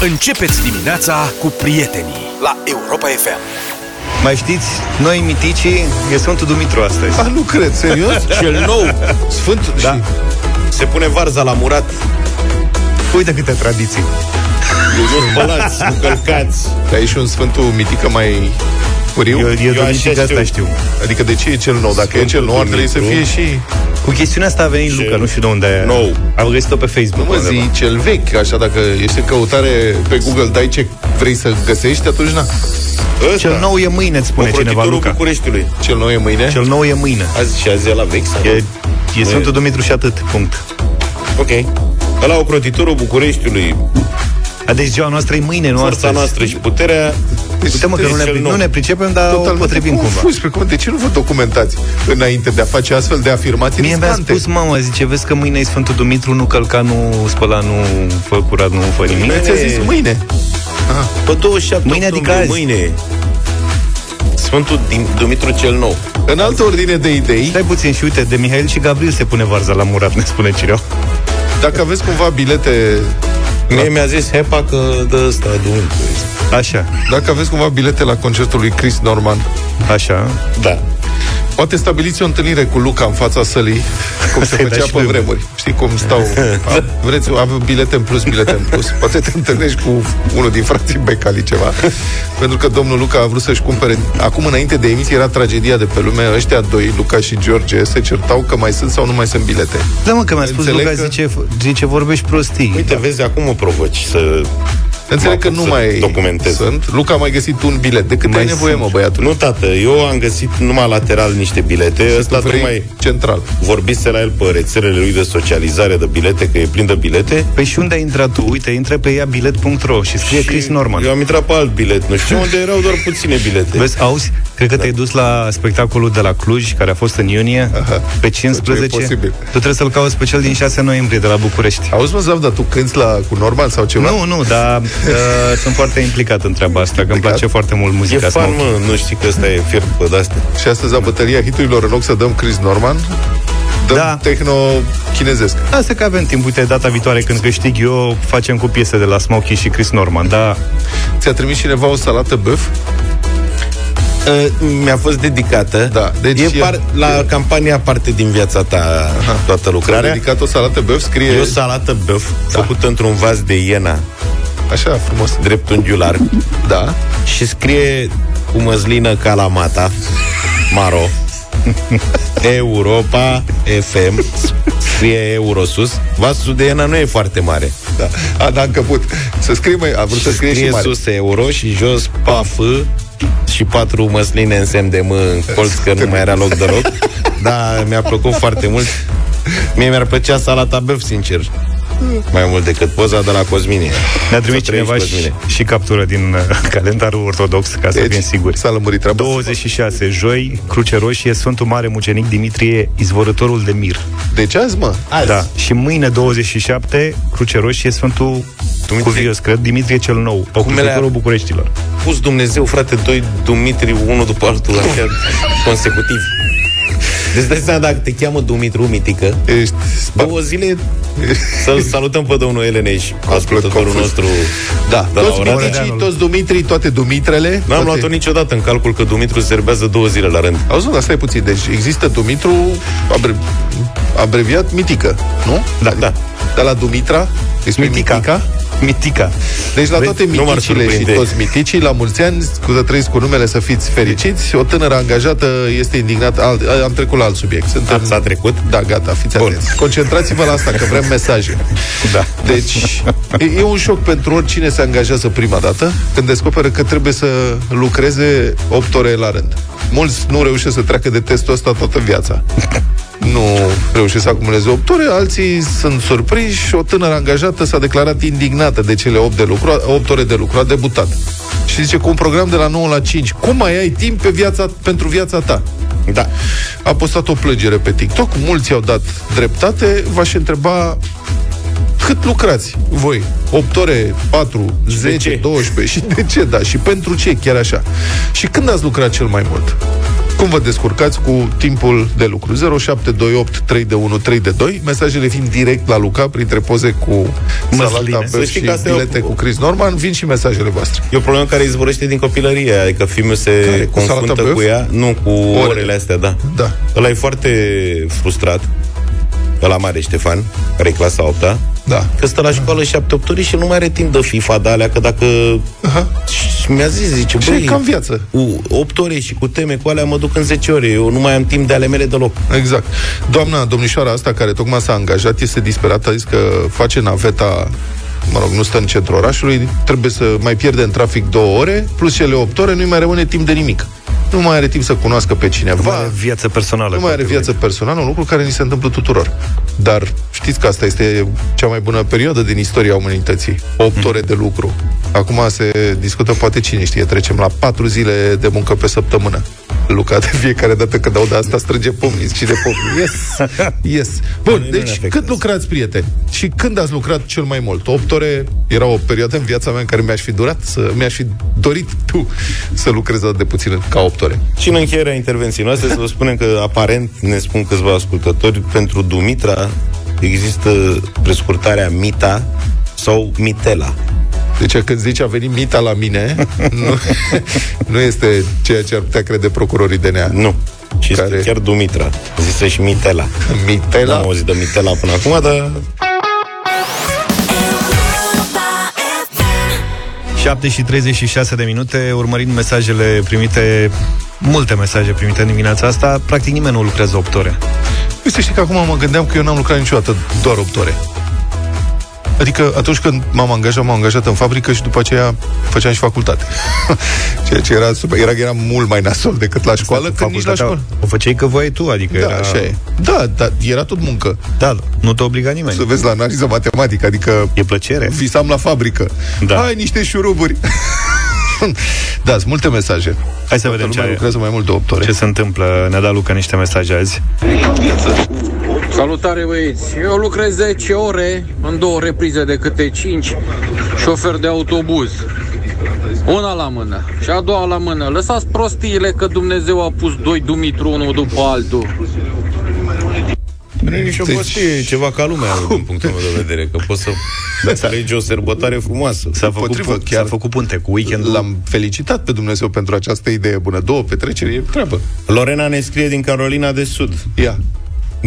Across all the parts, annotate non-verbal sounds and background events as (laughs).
Începeți dimineața cu prietenii la Europa FM. Mai știți, noi miticii e Sfântul Dumitru astăzi. Ah, nu cred, serios? (laughs) Cel nou, Sfântul, Da. și se pune varza la murat, Uite câte tradiții. nu spălați, nu călcați. Dar e și un Sfântul Mitică mai puriu? Eu, eu, Eu așa Duminică asta știu. știu. Adică de ce e cel nou? Dacă e Sfântul cel nou, ar trebui să Dumitru. fie și... Cu chestiunea asta a venit Ce Luca, nu știu de unde nou. Am găsit-o pe Nu Facebook. mă undeva. zi cel vechi, așa dacă ești în căutare pe Google, dai ce vrei să găsești, atunci na. Ăsta, Cel nou e mâine, îți spune cineva ocrotitorul Luca. Bucureștiului. Cel nou e mâine? Cel nou e mâine. Azi și azi e la vechi sau? E, e Sfântul Dumitru și atât, punct. Ok. La ocrotitorul Bucureștiului, A, deci ziua noastră e mâine, nu forța astăzi. noastră și puterea Uite mă că nu ne, cel nou. nu ne pricepem, dar o Total potrivim cumva. confuz, pe cum, de ce nu vă documentați înainte de a face astfel de afirmații Mie mi-a riscante? spus mama, zice, vezi că mâine e Sfântul Dumitru, nu călca, nu spăla, nu fă curat, nu fă nimic. Mine ți-a zis mâine. Pe 27 Mâine, adică octombrie, azi. mâine. Sfântul Dim- Dumitru cel Nou. În altă ordine de idei, Stai puțin și uite, de Mihail și Gabriel se pune varza la murat, ne spune Cireu. dacă aveți cumva bilete Mie mi-a zis Hepa că dă ăsta Dumitru. Așa, Dacă aveți cumva bilete la concertul lui Chris Norman, așa. Da. Poate stabiliți o întâlnile cu Luca în fața sălii, cum se (laughs) Să-i dai făcea și pe lui. vremuri. Știi cum stau? A, (laughs) vreți, avem bilete în plus, bilete în plus. Poate te întâlnești cu unul din frații Becali ceva. (laughs) Pentru că domnul Luca a vrut să-și cumpere... Acum, înainte de emisie, era tragedia de pe lume. Ăștia doi, Luca și George, se certau că mai sunt sau nu mai sunt bilete. Da, mă, că mi-a spus Înțeleg Luca, că- zice, zice, vorbești prostii. Uite, vezi, acum mă provoci să... Înțeleg că apuc nu să mai documentez. sunt. Luca a mai găsit un bilet. De cât Mai ai nevoie, sunt. mă, băiatul? Nu, tată, eu am găsit numai lateral niște bilete. Ăsta Tu vrei tocmai central. vorbise la el pe rețelele lui de socializare de bilete, că e plin de bilete. Păi și unde ai intrat tu? Uite, intră pe ea bilet.ro și scrie Și Chris Norman. Eu am intrat pe alt bilet, nu știu (laughs) unde erau doar puține bilete. Vezi, auzi, cred că te-ai dus la spectacolul de la Cluj, care a fost în iunie, Aha. pe Ce e 15. posibil. Tu trebuie să-l cauți pe cel din 6 noiembrie de la București. Auzi, mă, Zav, dar tu cânti la, cu Norman sau ceva? Nu, nu, dar (laughs) uh, sunt foarte implicat în treaba asta, că îmi Implicat? place foarte mult E muzica fan, Smokey. mă, nu știi că ăsta e fier pe de-astea. Și astăzi, la bătălia hiturilor, în loc să dăm Chris Norman, dăm Da. techno chinezesc. Asta că avem timp, uite, data viitoare când câștig eu, facem cu piese de la Smokey și Chris Norman, da, Ți-a trimis cineva o salată băf? Uh, mi-a fost dedicată. Da, deci e e- par, la campania parte din viața ta toată Ți-a lucrarea. dedicat o salată băf, scrie... E o salată băf da. făcută într-un vas de iena Așa, frumos. dreptunghiular Da. și scrie cu măslină calamata maro (laughs) Europa FM scrie euro sus vasul de iena nu e foarte mare Da. A, da, încăput. Să scrie mai... A vrut să scrie și scrie mare. sus euro și jos paf și patru măsline în semn de mă în colț că nu mai era loc deloc. (laughs) Dar mi-a plăcut foarte mult. Mie mi-ar plăcea salata băf sincer mai mult decât poza de la Cosmine ne-a trimis Să trăiești, cineva Cosmine. și, și captură din uh, (laughs) calendarul ortodox, ca să Deci, fim siguri. s-a lămurit treaba. 26, joi, Cruce Roșie, Sfântul Mare Mucenic Dimitrie, izvorătorul de mir. Deci azi, mă. Azi. Da. Și mâine, 27, Cruce Roșie, Sfântul Dumitrie. Cuvios, cred, Dimitrie cel Nou, le-a- ocrotitorul Bucureștilor. pus Dumnezeu, frate, doi Dumitri, unul după altul, așa, (laughs) consecutiv. Deci dai seama dacă te cheamă Dumitru Mitică, Ești spa- două zile (laughs) să-l salutăm pe domnul Eleneș, ascultătorul confuz. nostru Da, de la toți Oradea. Miticii, toți Dumitrii, toate Dumitrele. N-am toate... luat-o niciodată în calcul că Dumitru se serbează două zile la rând. Auzi, nu, dar stai puțin. Deci există Dumitru abre... abreviat Mitică, nu? Da, da. Dar la Dumitra este Mitica. Mitica. Mitica. Deci la Vezi? toate Nu m-ar miticile și surprinde. toți miticii, la mulți ani, cu să trăiți cu numele, să fiți fericiți, o tânără angajată este indignată. Alt, am trecut la alt subiect. Suntem... S-a trecut? Da, gata, fiți Bun. atenți. Concentrați-vă la asta, că vrem mesaje. (laughs) Da. Deci, e, e un șoc pentru oricine se angajează prima dată, când descoperă că trebuie să lucreze 8 ore la rând. Mulți nu reușesc să treacă de testul ăsta toată viața. (laughs) Nu reușesc să acumuleze 8 ore, alții sunt surprinși. O tânără angajată s-a declarat indignată de cele 8, de lucru, 8 ore de lucru, a debutat. Și zice, cu un program de la 9 la 5, cum mai ai timp pe viața, pentru viața ta? Da. a postat o plângere pe TikTok, mulți au dat dreptate, v-aș întreba cât lucrați voi? 8 ore, 4, 10, ce? 12 și de ce, da, și pentru ce, chiar așa. Și când ați lucrat cel mai mult? Cum vă descurcați cu timpul de lucru. 0728 3 de 1 3 de 2, mesajele fiind direct la Luca, printre poze cu salata băf și bilete cu Chris Norman, vin și mesajele voastre. E o problemă care izvorăște din copilărie, adică filmul se Care? Cu confruntă salata cu băf? ea, nu cu orele, orele astea, da. Da. Ăla e foarte frustrat, ăla mare Ștefan, care e clasa 8 Da. că stă la școală 7-8 ore și nu mai are timp de FIFA de alea, că dacă... Aha. Și mi-a zis, zice, Și e băi, ca în viață. cu 8 ore și cu teme cu alea mă duc în 10 ore, eu nu mai am timp de ale mele deloc. Exact. Doamna, domnișoara asta care tocmai s-a angajat este disperată, a zis că face naveta mă rog, nu stă în centrul orașului, trebuie să mai pierde în trafic două ore, plus cele 8 ore, nu-i mai rămâne timp de nimic. Nu mai are timp să cunoască pe cineva. Nu mai are viață personală. Nu mai are viață personală, un lucru care ni se întâmplă tuturor. Dar știți că asta este cea mai bună perioadă din istoria umanității. 8 ore de lucru. Acum se discută, poate cine știe, trecem la 4 zile de muncă pe săptămână. Luca, de fiecare dată când aude asta, strânge pumnii și de pumnii. Yes! Yes! Bun, Nu ne deci afectează. cât lucrați, prieteni? Și când ați lucrat cel mai mult? 8 ore era o perioadă în viața mea în care mi-aș fi durat să, mi-aș fi dorit tu să lucrez atât de puțin ca 8 ore. Și în încheierea intervenției noastre să vă spunem că aparent, ne spun câțiva ascultători, pentru Dumitra există prescurtarea Mita sau Mitela. Deci când zici a venit Mita la mine, (laughs) nu, nu este ceea ce ar putea crede procurorii DNA. Nu. Și Care? este chiar Dumitra. Zisă și Mitela. Mitela? N-am auzit de Mitela până acum, dar 7 și 36 de minute, urmărind mesajele primite, multe mesaje primite în dimineața asta, practic nimeni nu lucrează 8 ore. Păi să știi că acum mă gândeam că eu n-am lucrat niciodată doar 8 ore. Adică atunci când m-am angajat, m-am angajat în fabrică și după aceea făceam și facultate. (laughs) Ceea ce era, super, era, era mult mai nasol decât la școală, când nici la Facultatea școală. O făceai că voiai tu, adică Da, era... așa e. Da, dar era tot muncă. Da, nu te obliga nimeni. Să vezi la analiză matematică, adică E plăcere. visam la fabrică. Da. Hai niște șuruburi. (laughs) (laughs) da, sunt multe mesaje. Hai să Toată vedem lumea ce, lucrează mai mult de 8 ore. ce se întâmplă. Ne-a dat Luca niște mesaje azi. Salutare băieți! Eu lucrez 10 ore în două reprize de câte 5 șofer de autobuz. Una la mână și a doua la mână. Lăsați prostiile că Dumnezeu a pus doi Dumitru unul după altul. Nu e nicio Deci- prostie, e ceva ca lumea, din punctul meu de vedere, că poți să (laughs) înțelegi o sărbătoare frumoasă. S-a făcut, Potrivă, pu- chiar s-a făcut punte cu weekendul. L-am felicitat pe Dumnezeu pentru această idee bună. Două petreceri, e treabă. Lorena ne scrie din Carolina de Sud. Ia.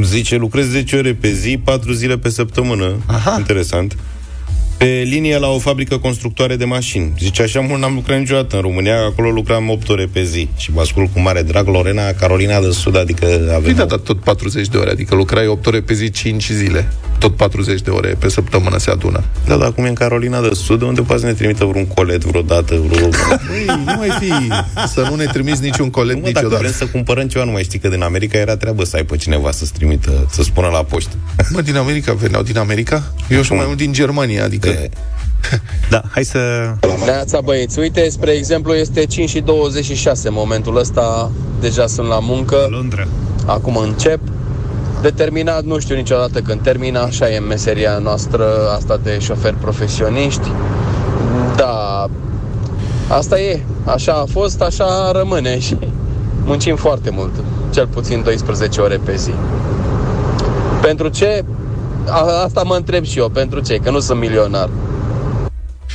Zice, lucrez 10 ore pe zi, 4 zile pe săptămână. Aha. Interesant. Pe linie la o fabrică constructoare de mașini. Zice, așa mult n-am lucrat niciodată în România, acolo lucram 8 ore pe zi. Și vă ascult cu mare drag Lorena, Carolina de Sud, adică avem... Păi da, dar tot 40 de ore, adică lucrai 8 ore pe zi, 5 zile. Tot 40 de ore pe săptămână se adună. Da, dar acum e în Carolina de Sud, unde poate să ne trimită vreun colet vreodată, vreo... Ei, nu mai fi să nu ne trimiți niciun colet Nu, mă, dacă niciodată. vrem să cumpărăm ceva, nu mai știi că din America era treabă să ai pe cineva să-ți trimită, să spună la poștă. Mă, din America veneau din America? Eu sunt mai mult din Germania, adică... E, (laughs) Da, hai să... Neața băieți, uite, spre exemplu, este 5 și 26 în momentul ăsta, deja sunt la muncă, Londra. acum încep. Determinat, nu știu niciodată când termină, așa e meseria noastră, asta de șoferi profesioniști. Da, asta e, așa a fost, așa rămâne și muncim foarte mult, cel puțin 12 ore pe zi. Pentru ce? A, asta mă întreb și eu, pentru ce? Că nu sunt milionar.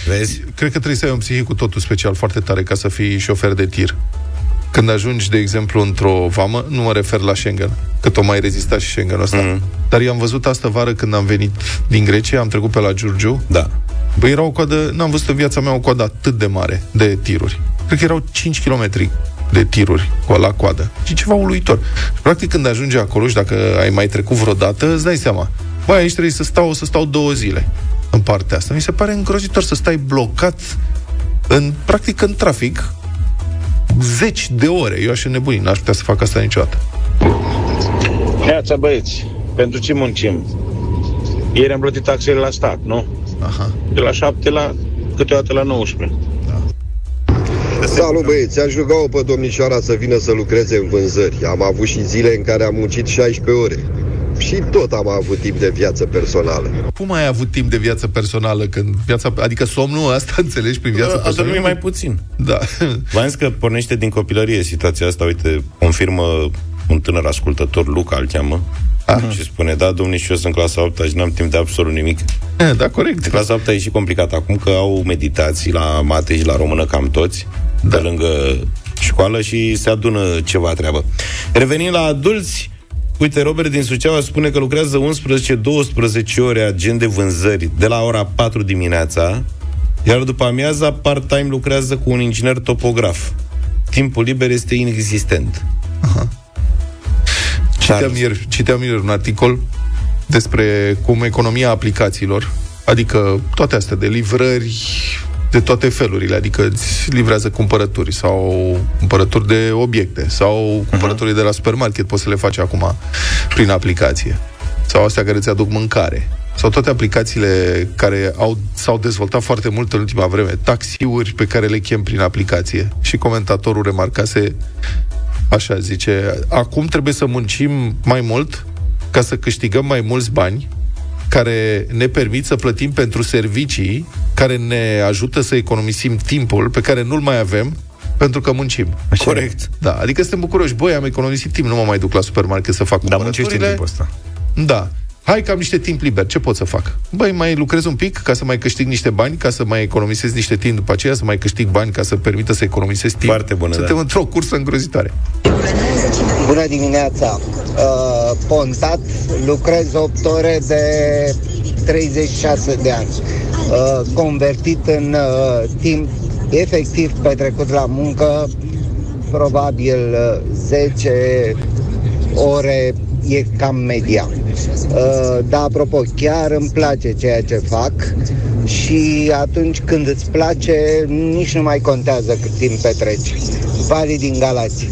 Vezi? Cred că trebuie să ai un psihic cu totul special foarte tare ca să fii șofer de tir. Când ajungi, de exemplu, într-o vamă, nu mă refer la Schengen, că tot mai rezista și Schengenul ăsta, Mhm. dar i-am văzut astă vară când am venit din Grecia, am trecut pe la Giurgiu, Da. Băi, era o coadă, n-am văzut în viața mea o coadă atât de mare de tiruri. Cred că erau 5 km de tiruri cu la coadă. Și ceva uluitor. Și, practic, când ajungi acolo și dacă ai mai trecut vreodată, îți dai seama. Băi, aici trebuie să stau, să stau două zile în partea asta. Mi se pare îngrozitor să stai blocat în, practic, în trafic zeci de ore. Eu aș nebuni, n-aș putea să fac asta niciodată. Neața băieți, pentru ce muncim? Ieri am plătit taxele la stat, nu? Aha. De la 7 la câteodată la 19. Salut băieți, aș ruga-o pe domnișoara să vină să lucreze în vânzări. Am avut și zile în care am muncit 16 ore. Și tot am avut timp de viață personală. Cum ai avut timp de viață personală când viața... Adică somnul ăsta (laughs) înțelegi prin viața A personală? dormit mai puțin. Da. (laughs) V-am zis că pornește din copilărie situația asta. Uite, confirmă un tânăr ascultător, Luca îl cheamă, Aha. și spune, da, domnule, și eu sunt clasa 8 și n-am timp de absolut nimic. da, corect. Clasa 8 e și complicat acum că au meditații la mate și la română cam toți, da. de lângă școală și se adună ceva treabă. Revenind la adulți, Uite, Robert din Suceava spune că lucrează 11-12 ore agent de vânzări de la ora 4 dimineața, iar după amiaza part-time lucrează cu un inginer topograf. Timpul liber este inexistent. Citeam ieri, citeam ieri un articol despre cum economia aplicațiilor, adică toate astea de livrări de toate felurile, adică îți livrează cumpărături sau cumpărături de obiecte sau cumpărături de la supermarket, poți să le faci acum prin aplicație. Sau astea care îți aduc mâncare. Sau toate aplicațiile care au, s-au dezvoltat foarte mult în ultima vreme. Taxiuri pe care le chem prin aplicație. Și comentatorul remarcase Așa zice, acum trebuie să muncim mai mult ca să câștigăm mai mulți bani care ne permit să plătim pentru servicii care ne ajută să economisim timpul pe care nu-l mai avem pentru că muncim. Așa Corect. Da, adică suntem bucuroși. Băi, am economisit timp, nu mă mai duc la supermarket să fac Dar muncești în cumpărăturile. timpul ăsta. Da. Hai că am niște timp liber, ce pot să fac? Băi, mai lucrez un pic ca să mai câștig niște bani, ca să mai economisez niște timp după aceea, să mai câștig bani ca să permită să economisez timp. Foarte bună, Suntem da. într-o cursă îngrozitoare. Bună dimineața! Uh, pontat, lucrez 8 ore de 36 de ani. Uh, convertit în uh, timp efectiv petrecut la muncă, probabil uh, 10 ore e cam media. Uh, dar, apropo, chiar îmi place ceea ce fac și atunci când îți place, nici nu mai contează cât timp petreci. Vali din Galați.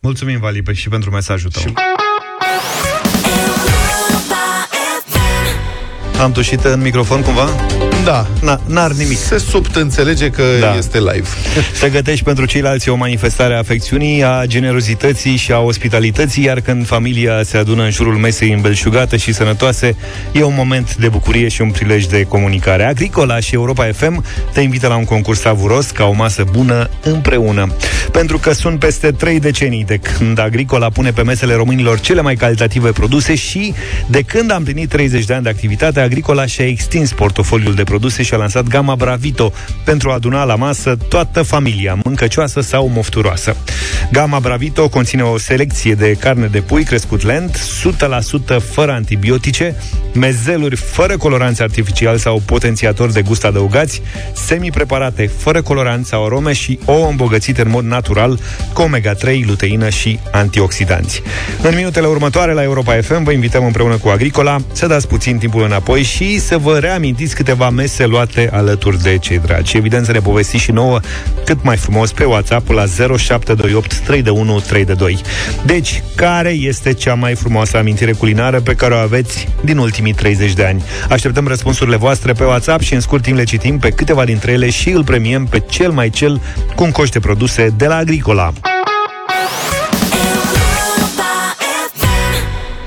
Mulțumim, Vali, pe- și pentru mesajul tău. Am tușit în microfon cumva? Da. Na, n-ar nimic. Se subt înțelege că Da. este live. (laughs) Să gătești pentru ceilalți o manifestare a afecțiunii, a generozității și a ospitalității, iar când familia se adună în jurul mesei îmbelșugate și sănătoase, e un moment de bucurie și un prilej de comunicare. Agricola și Europa FM te invită la un concurs savuros ca o masă bună împreună. Pentru că sunt peste trei decenii de când Agricola pune pe mesele românilor cele mai calitative produse și de când a împlinit 30 de ani de activitate, Agricola și-a extins portofoliul de produse și a lansat gama Bravito pentru a aduna la masă toată familia, mâncăcioasă sau mofturoasă. Gama Bravito conține o selecție de carne de pui crescut lent, 100% fără antibiotice, mezeluri fără coloranți artificiali sau potențiatori de gust adăugați, semi-preparate fără coloranți sau arome și ouă îmbogățite în mod natural cu omega-3, luteină și antioxidanți. În minutele următoare la Europa FM vă invităm împreună cu Agricola să dați puțin timpul înapoi și să vă reamintiți câteva mese luate alături de cei dragi. Evident să ne povestiți și nouă cât mai frumos pe WhatsApp la 0728 321 322. Deci, care este cea mai frumoasă amintire culinară pe care o aveți din ultimii 30 de ani? Așteptăm răspunsurile voastre pe WhatsApp și în scurt timp le citim pe câteva dintre ele și îl premiem pe cel mai cel cu un coș de produse de la Agricola.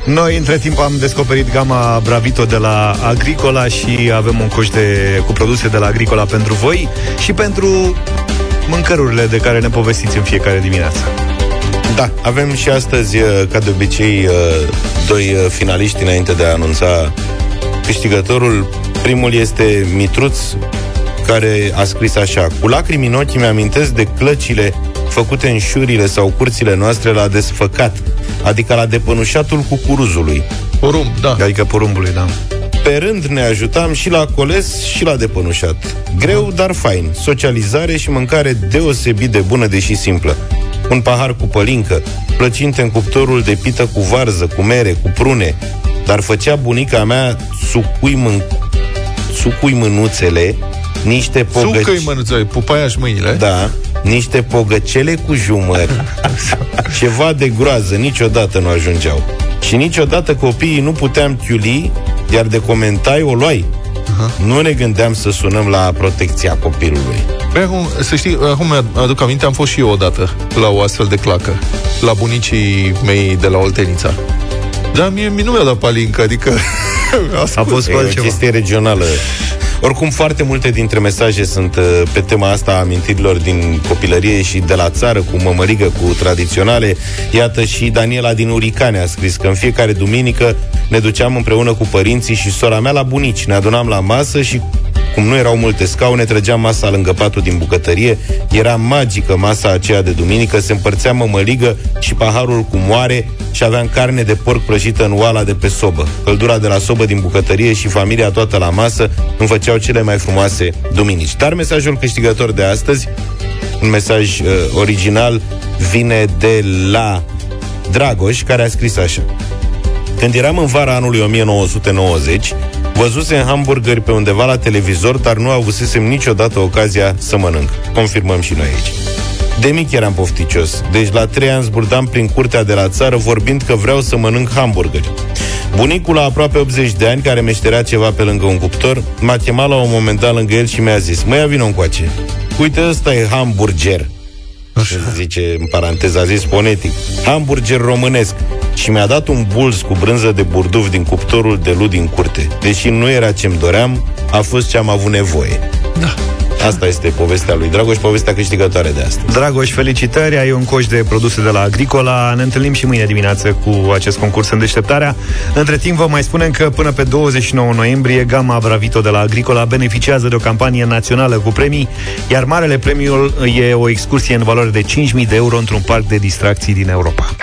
Noi, între timp, am descoperit gama Bravito de la Agricola și avem un coș de, cu produse de la Agricola pentru voi și pentru mâncărurile de care ne povestiți în fiecare dimineață. Da, avem și astăzi, uh, ca de obicei, uh, doi uh, finaliști înainte de a anunța câștigătorul. Primul este Mitruț, care a scris așa Cu lacrimi în ochi mi-amintesc de clăcile făcute în șurile sau curțile noastre la desfăcat, adică la depănușatul cucuruzului. Porumb, da. Adică porumbului, da. Pe rând ne ajutam și la coles și la depănușat. Greu, dar fain. Socializare și mâncare deosebit de bună, deși simplă. Un pahar cu pălincă, plăcinte în cuptorul de pită cu varză, cu mere, cu prune, dar făcea bunica mea sucui, mân... sucui mânuțele, niște pogăci... Sucă-i mănuțoi, pupaiași mâinile. Da, niște pogăcele cu jumăr. (laughs) Ceva de groază, niciodată nu ajungeau. Și niciodată copiii nu puteam chiuli, iar de comentai o luai. Nu ne gândeam să sunăm la protecția copilului. Păi acum, să știi, acum mi-aduc aminte, am fost și eu odată la o astfel de clacă, la bunicii mei de la Oltenița. Da, mie mi nu mi-a dat palincă, adică... (laughs) A fost E cu o altceva. chestie regională. Oricum, foarte multe dintre mesaje sunt uh, pe tema asta a amintirilor din copilărie și de la țară, cu mămăligă, cu tradiționale. Iată și Daniela din Uricane a scris că în fiecare duminică ne duceam împreună cu părinții și sora mea la bunici. Ne adunam la masă și cum nu erau multe scaune, trăgeam masa lângă patul din bucătărie. Era magică masa aceea de duminică, se împărțea mămăligă și paharul cu moare și aveam carne de porc prăjită în oala de pe sobă. Căldura de la sobă din bucătărie și familia toată la masă îmi făceau cele mai frumoase duminici. Dar mesajul câștigător de astăzi, un mesaj uh, original, vine de la Dragoș, care a scris așa. Când eram în vara anului 1990, văzusem hamburgeri pe undeva la televizor, dar nu avusesem niciodată ocazia să mănânc. Confirmăm și noi aici. De mic eram pofticios, deci la trei ani zburdam prin curtea de la țară vorbind că vreau să mănânc hamburgeri. Bunicul la aproape 80 de ani, care meșterea ceva pe lângă un cuptor, m-a chemat la un moment dat lângă el și mi-a zis Măi, vino încoace. Uite, ăsta e hamburger. Așa. Zice, în paranteză, a zis fonetic. Hamburger românesc. Și mi-a dat un bulz cu brânză de burduf din cuptorul de lut din curte. Deși nu era ce-mi doream, a fost ce am avut nevoie. Da. Asta este povestea lui Dragoș, povestea câștigătoare de astăzi. Dragoș, felicitări, ai un coș de produse de la Agricola. Ne întâlnim și mâine dimineață cu acest concurs în deșteptarea. Între timp vă mai spunem că până pe 29 noiembrie gama Bravito de la Agricola beneficiază de o campanie națională cu premii, iar marele premiul e o excursie în valoare de 5.000 de euro într-un parc de distracții din Europa.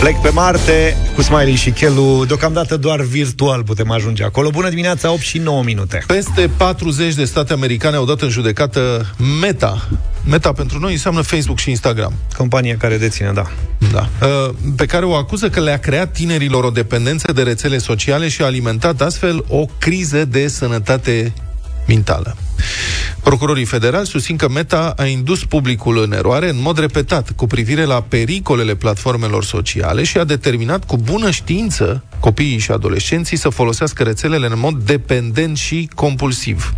Plec pe Marte cu Smiley și Chelu. Deocamdată doar virtual putem ajunge acolo. Bună dimineața, 8 și 9 minute. Peste 40 de state americane au dat în judecată Meta. Meta pentru noi înseamnă Facebook și Instagram. Compania care deține, da. Da. Uh, Pe care o acuză că le-a creat tinerilor o dependență de rețele sociale și a alimentat astfel o criză de sănătate mentală. Procurorii federali susțin că Meta a indus publicul în eroare în mod repetat cu privire la pericolele platformelor sociale și a determinat cu bună știință copiii și adolescenții să folosească rețelele în mod dependent și compulsiv.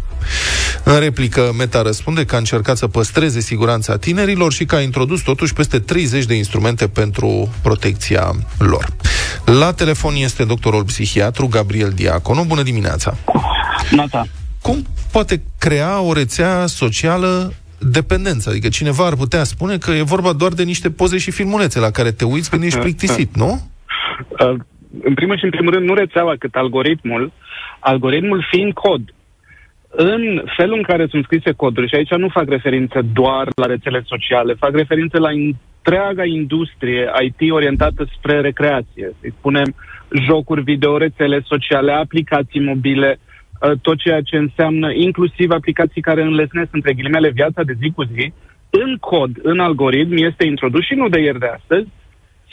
În replică, Meta răspunde că a încercat să păstreze siguranța tinerilor și că a introdus totuși peste 30 de instrumente pentru protecția lor. La telefon este doctorul psihiatru Gabriel Diaconu. Bună dimineața! Nata. Cum poate crea o rețea socială dependență? Adică cineva ar putea spune că e vorba doar de niște poze și filmulețe la care te uiți când ești plictisit, nu? Uh, în primul și în primul rând, nu rețeaua, cât algoritmul, algoritmul fiind cod. În felul în care sunt scrise coduri, și aici nu fac referință doar la rețele sociale, fac referință la întreaga industrie IT orientată spre recreație. Să spunem jocuri video, rețele sociale, aplicații mobile, uh, tot ceea ce înseamnă inclusiv aplicații care înlesnesc între ghilimele viața de zi cu zi, în cod, în algoritm, este introdus și nu de ieri de astăzi,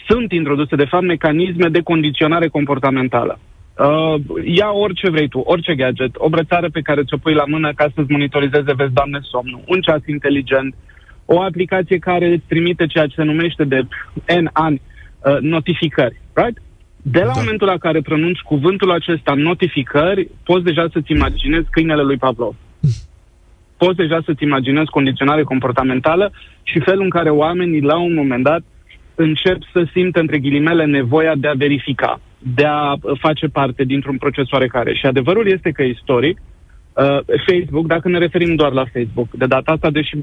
sunt introduse, de fapt, mecanisme de condiționare comportamentală. Uh, ia orice vrei tu, orice gadget, o brățară pe care ți-o pui la mână ca să-ți monitorizeze, vezi, doamne, somnul, un ceas inteligent, o aplicație care îți trimite ceea ce se numește de N ani uh, notificări, right? De la da. momentul la care pronunți cuvântul acesta, notificări, poți deja să-ți imaginezi câinele lui Pavlov. (laughs) Poți deja să-ți imaginezi condiționare comportamentală și felul în care oamenii, la un moment dat, încep să simtă, între ghilimele, nevoia de a verifica, de a uh, face parte dintr-un proces oarecare. Și adevărul este că, istoric, uh, Facebook, dacă ne referim doar la Facebook, de data asta, deși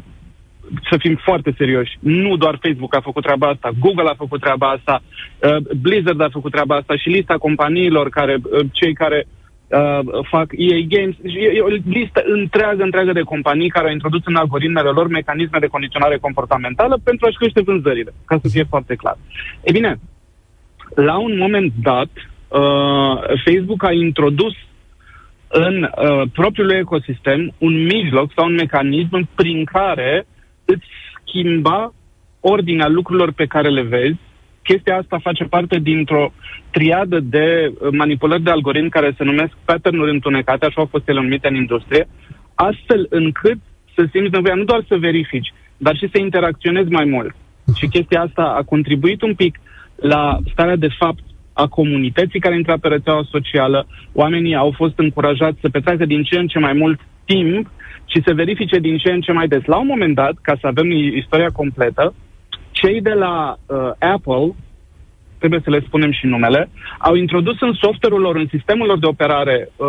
să fim foarte serioși, nu doar Facebook a făcut treaba asta, Google a făcut treaba asta, uh, Blizzard a făcut treaba asta și lista companiilor care, uh, cei care uh, fac EA Games, și e o listă întreagă, întreagă de companii care au introdus în algoritmele lor mecanisme de condiționare comportamentală pentru a-și crește vânzările, ca să fie foarte clar. E bine, la un moment dat, uh, Facebook a introdus în uh, propriul lui ecosistem un mijloc sau un mecanism prin care îți schimba ordinea lucrurilor pe care le vezi. Chestia asta face parte dintr-o triadă de uh, manipulări de algoritmi care se numesc pattern-uri întunecate, așa au fost ele numite în industrie, astfel încât să simți nevoia nu doar să verifici, dar și să interacționezi mai mult. Și chestia asta a contribuit un pic la starea de fapt a comunității care intra pe rețeaua socială. Oamenii au fost încurajați să petreacă din ce în ce mai mult timp și se verifice din ce în ce mai des. La un moment dat, ca să avem istoria completă, cei de la uh, Apple, trebuie să le spunem și numele, au introdus în software-ul lor, în sistemul lor de operare, uh,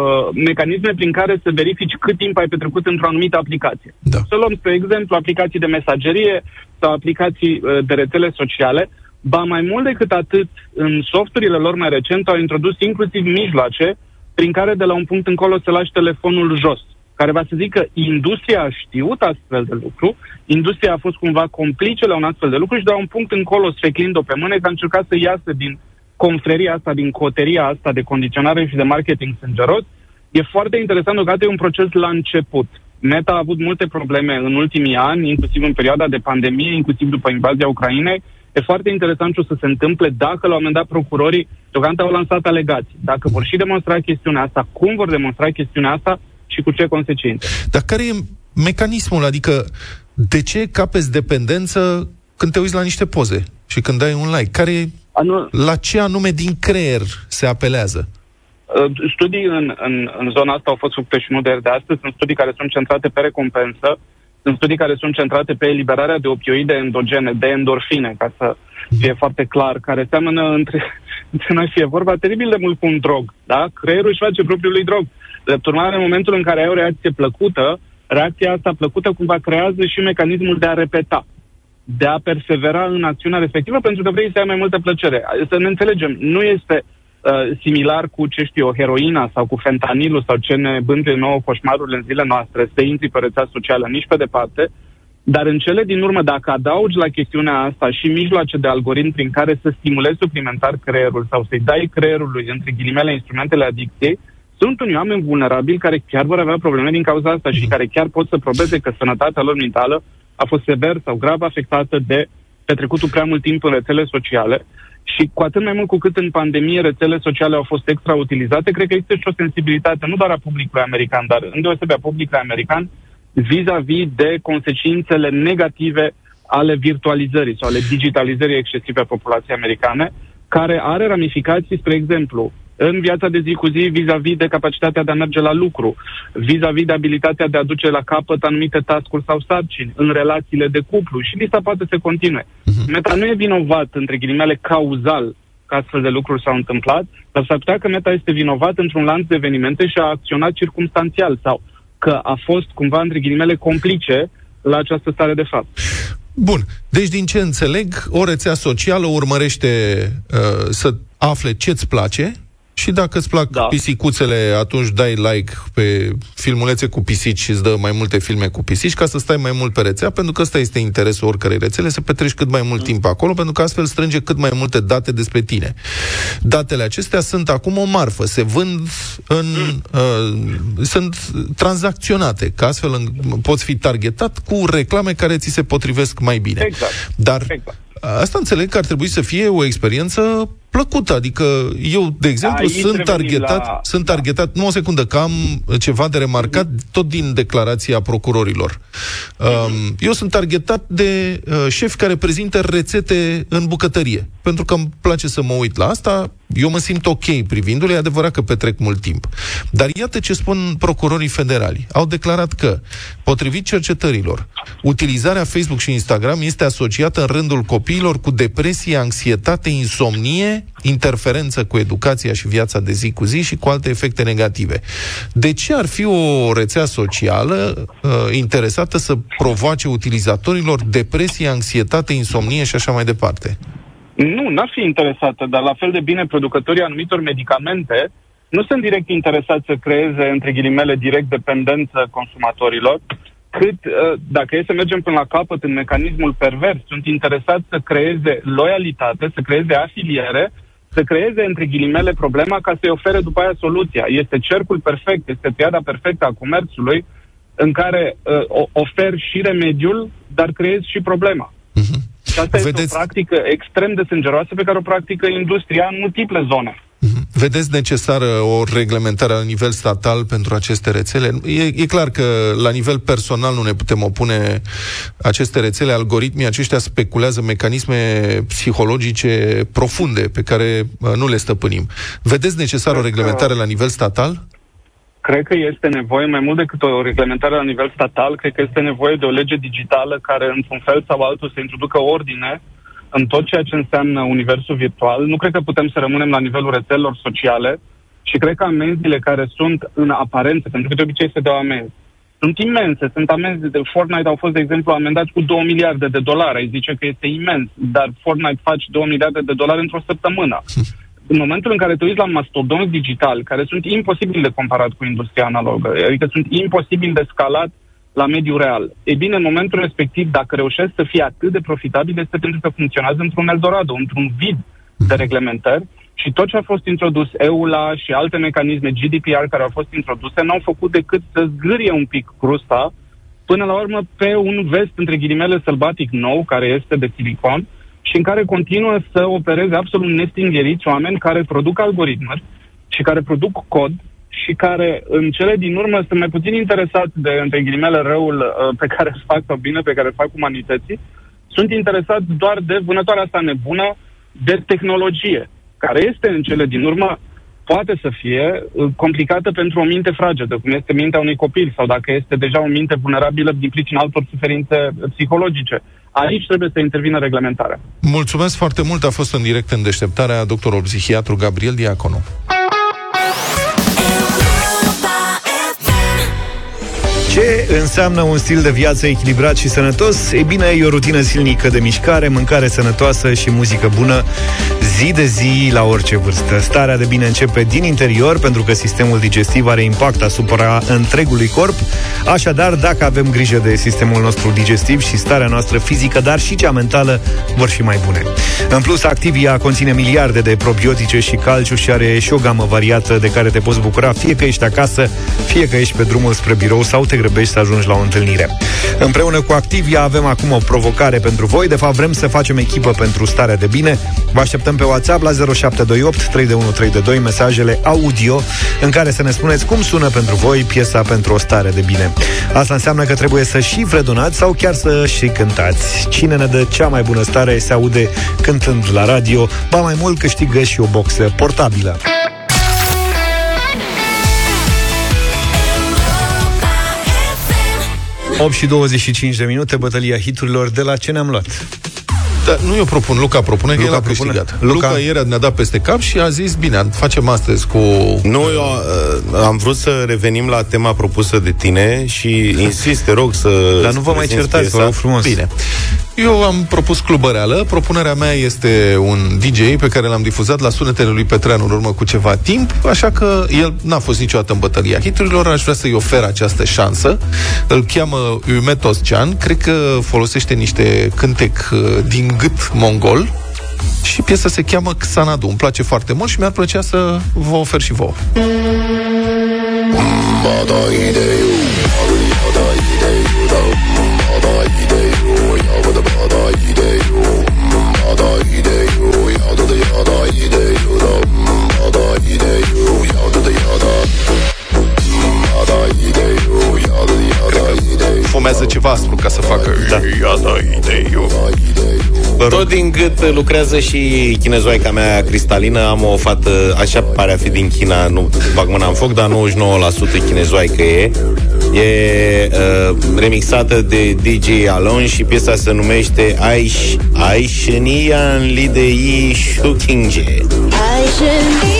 mecanisme prin care să verifici cât timp ai petrecut într-o anumită aplicație. Da. Să luăm, spre exemplu, aplicații de mesagerie sau aplicații uh, de rețele sociale. Ba mai mult decât atât, în softurile lor mai recent au introdus inclusiv mijloace prin care de la un punct încolo să lași telefonul jos care va să zică industria a știut astfel de lucru, industria a fost cumva complice la un astfel de lucru și de la un punct încolo, sfeclind-o pe mâne, că a încercat să iasă din confreria asta, din coteria asta de condiționare și de marketing sângeros. E foarte interesant, deocamdată e un proces la început. Meta a avut multe probleme în ultimii ani, inclusiv în perioada de pandemie, inclusiv după invazia Ucrainei. E foarte interesant ce o să se întâmple dacă la un moment dat procurorii deocamdată au lansat alegații. Dacă vor și demonstra chestiunea asta, cum vor demonstra chestiunea asta, și cu ce consecințe. Dar care e mecanismul? Adică, de ce capeți dependență când te uiți la niște poze și când dai un like? Care, Anu... La ce anume din creier se apelează? Uh, studii în, în, în zona asta au fost făcute și nu de, de astăzi. Sunt studii care sunt centrate pe recompensă, sunt studii care sunt centrate pe eliberarea de opioide endogene, de endorfine, ca să fie foarte clar, care seamănă între, (laughs) între noi fie vorba teribil de mult cu un drog. Da? Creierul își face propriul lui drog. Drept urmare, în momentul în care ai o reacție plăcută, reacția asta plăcută cumva creează și mecanismul de a repeta, de a persevera în acțiunea respectivă, pentru că vrei să ai mai multă plăcere. Să ne înțelegem, nu este uh, similar cu, ce știu eu, heroina sau cu fentanilul sau ce ne bântuie nouă coșmarurile în zilele noastre, să intri pe rețea socială, nici pe departe, dar în cele din urmă, dacă adaugi la chestiunea asta și mijloace de algoritm prin care să stimulezi suplimentar creierul sau să-i dai creierului, între ghilimele, instrumentele adicției, sunt unii oameni vulnerabili care chiar vor avea probleme din cauza asta și care chiar pot să probeze că sănătatea lor mentală a fost sever sau grav afectată de petrecutul prea mult timp în rețele sociale. Și cu atât mai mult cu cât în pandemie rețele sociale au fost extra utilizate, cred că există și o sensibilitate nu doar a publicului american, dar îndeosebit a publicului american vis-a-vis de consecințele negative ale virtualizării sau ale digitalizării excesive a populației americane, care are ramificații, spre exemplu, în viața de zi cu zi vis-a-vis de capacitatea de a merge la lucru, vis-a-vis de abilitatea de a duce la capăt anumite tascuri sau sarcini, în relațiile de cuplu și lista poate să continue. Uh-huh. Meta nu e vinovat, între ghilimele, cauzal că astfel de lucruri s-au întâmplat, dar s-ar putea că Meta este vinovat într-un lanț de evenimente și a acționat circumstanțial sau că a fost cumva, între ghilimele, complice la această stare de fapt. Bun. Deci, din ce înțeleg, o rețea socială urmărește uh, să afle ce-ți place, și dacă îți plac da. pisicuțele, atunci dai like pe filmulețe cu pisici și îți dă mai multe filme cu pisici ca să stai mai mult pe rețea, pentru că ăsta este interesul oricărei rețele, să petreci cât mai mult mm. timp acolo, pentru că astfel strânge cât mai multe date despre tine. Datele acestea sunt acum o marfă, se vând în... Mm. Uh, sunt tranzacționate, ca astfel în, poți fi targetat cu reclame care ți se potrivesc mai bine. Exact. Dar exact. asta înțeleg că ar trebui să fie o experiență plăcută. Adică eu, de exemplu, Aici sunt targetat, la... sunt targetat, nu o secundă, că am ceva de remarcat mm-hmm. tot din declarația procurorilor. Mm-hmm. Eu sunt targetat de uh, șefi care prezintă rețete în bucătărie. Pentru că îmi place să mă uit la asta, eu mă simt ok privindu-le, e adevărat că petrec mult timp. Dar iată ce spun procurorii federali. Au declarat că, potrivit cercetărilor, utilizarea Facebook și Instagram este asociată în rândul copiilor cu depresie, anxietate, insomnie, interferență cu educația și viața de zi cu zi și cu alte efecte negative. De ce ar fi o rețea socială uh, interesată să provoace utilizatorilor depresie, anxietate, insomnie și așa mai departe? Nu, n-ar fi interesată, dar la fel de bine producătorii anumitor medicamente nu sunt direct interesați să creeze, între ghilimele, direct dependență consumatorilor, cât, uh, dacă e să mergem până la capăt în mecanismul pervers, sunt interesați să creeze loialitate, să creeze afiliere, să creeze, între ghilimele, problema ca să-i ofere după aia soluția. Este cercul perfect, este piada perfectă a comerțului în care uh, oferi și remediul, dar creezi și problema. Uh-huh. Și asta Vedeți... este o practică extrem de sângeroasă pe care o practică industria în multiple zone. Mhm. Vedeți necesară o reglementare la nivel statal pentru aceste rețele? E, e clar că la nivel personal nu ne putem opune aceste rețele. Algoritmii aceștia speculează mecanisme psihologice profunde pe care uh, nu le stăpânim. Vedeți necesară o reglementare la nivel statal? cred că este nevoie, mai mult decât o reglementare la nivel statal, cred că este nevoie de o lege digitală care, într-un fel sau altul, să introducă ordine în tot ceea ce înseamnă universul virtual. Nu cred că putem să rămânem la nivelul rețelelor sociale și cred că amenziile care sunt în aparență, pentru că de obicei se dau amenzi, sunt imense. Sunt amenzi de Fortnite au fost, de exemplu, amendați cu 2 miliarde de dolari. Ai zice că este imens, dar Fortnite face 2 miliarde de dolari într-o săptămână. (laughs) în momentul în care te uiți la mastodonți digitali, care sunt imposibil de comparat cu industria analogă, adică sunt imposibil de scalat la mediul real. E bine, în momentul respectiv, dacă reușesc să fie atât de profitabil, este pentru că funcționează într-un Eldorado, într-un vid de reglementări și tot ce a fost introdus EULA și alte mecanisme GDPR care au fost introduse n-au făcut decât să zgârie un pic crusta până la urmă pe un vest între ghilimele sălbatic nou, care este de silicon, și în care continuă să opereze absolut nestingheriți oameni care produc algoritmuri și care produc cod și care în cele din urmă sunt mai puțin interesați de, între ghilimele, răul uh, pe care îl fac sau bine pe care îl fac umanității, sunt interesați doar de vânătoarea asta nebună de tehnologie, care este în cele din urmă poate să fie uh, complicată pentru o minte fragedă, cum este mintea unui copil, sau dacă este deja o minte vulnerabilă din pricina altor suferințe psihologice. Aici trebuie să intervină reglementarea. Mulțumesc foarte mult. A fost în direct în deșteptarea doctorul psihiatru Gabriel Diaconu. Ce înseamnă un stil de viață echilibrat și sănătos? E bine, e o rutină zilnică de mișcare, mâncare sănătoasă și muzică bună zi de zi la orice vârstă. Starea de bine începe din interior, pentru că sistemul digestiv are impact asupra întregului corp. Așadar, dacă avem grijă de sistemul nostru digestiv și starea noastră fizică, dar și cea mentală, vor fi mai bune. În plus, Activia conține miliarde de probiotice și calciu și are și o gamă variată de care te poți bucura, fie că ești acasă, fie că ești pe drumul spre birou sau te grăbești să ajungi la o întâlnire. Împreună cu Activia avem acum o provocare pentru voi. De fapt, vrem să facem echipă pentru starea de bine. Vă așteptăm pe WhatsApp la 0728 3132 mesajele audio în care să ne spuneți cum sună pentru voi piesa pentru o stare de bine. Asta înseamnă că trebuie să și fredonați sau chiar să și cântați. Cine ne dă cea mai bună stare se aude cântând la radio, ba mai mult câștigă și o boxă portabilă. 8 și 25 de minute, bătălia hiturilor, de la ce ne-am luat? Da, nu eu propun, Luca propune Luca că el a propune. câștigat. Luca- Luca, Luca ieri ne-a dat peste cap și a zis, bine, facem astăzi cu... Nu, eu uh, am vrut să revenim la tema propusă de tine și insist, te rog să... Dar nu vă mai prezinți certați, piesa. vă rog frumos. Bine. Eu am propus Clubăreală. Propunerea mea este un DJ pe care l-am difuzat la sunetele lui Petreanu în urmă cu ceva timp, așa că el n-a fost niciodată în bătălia hiturilor, aș vrea să-i ofer această șansă. Îl cheamă Umetos Can, cred că folosește niște cântec uh, din gât mongol, și piesa se cheamă Xanadu. Îmi place foarte mult și mi-ar plăcea să vă ofer și vouă. Fumează ceva aspru ca să facă da. Tot din gât lucrează și chinezoica mea cristalină. Am o fată, așa pare a fi din China, nu bag mâna în foc, dar 99% chinezoică e. E uh, remixată de DJ Alon și piesa se numește Aish Aishenian Lidei Shukingje. 爱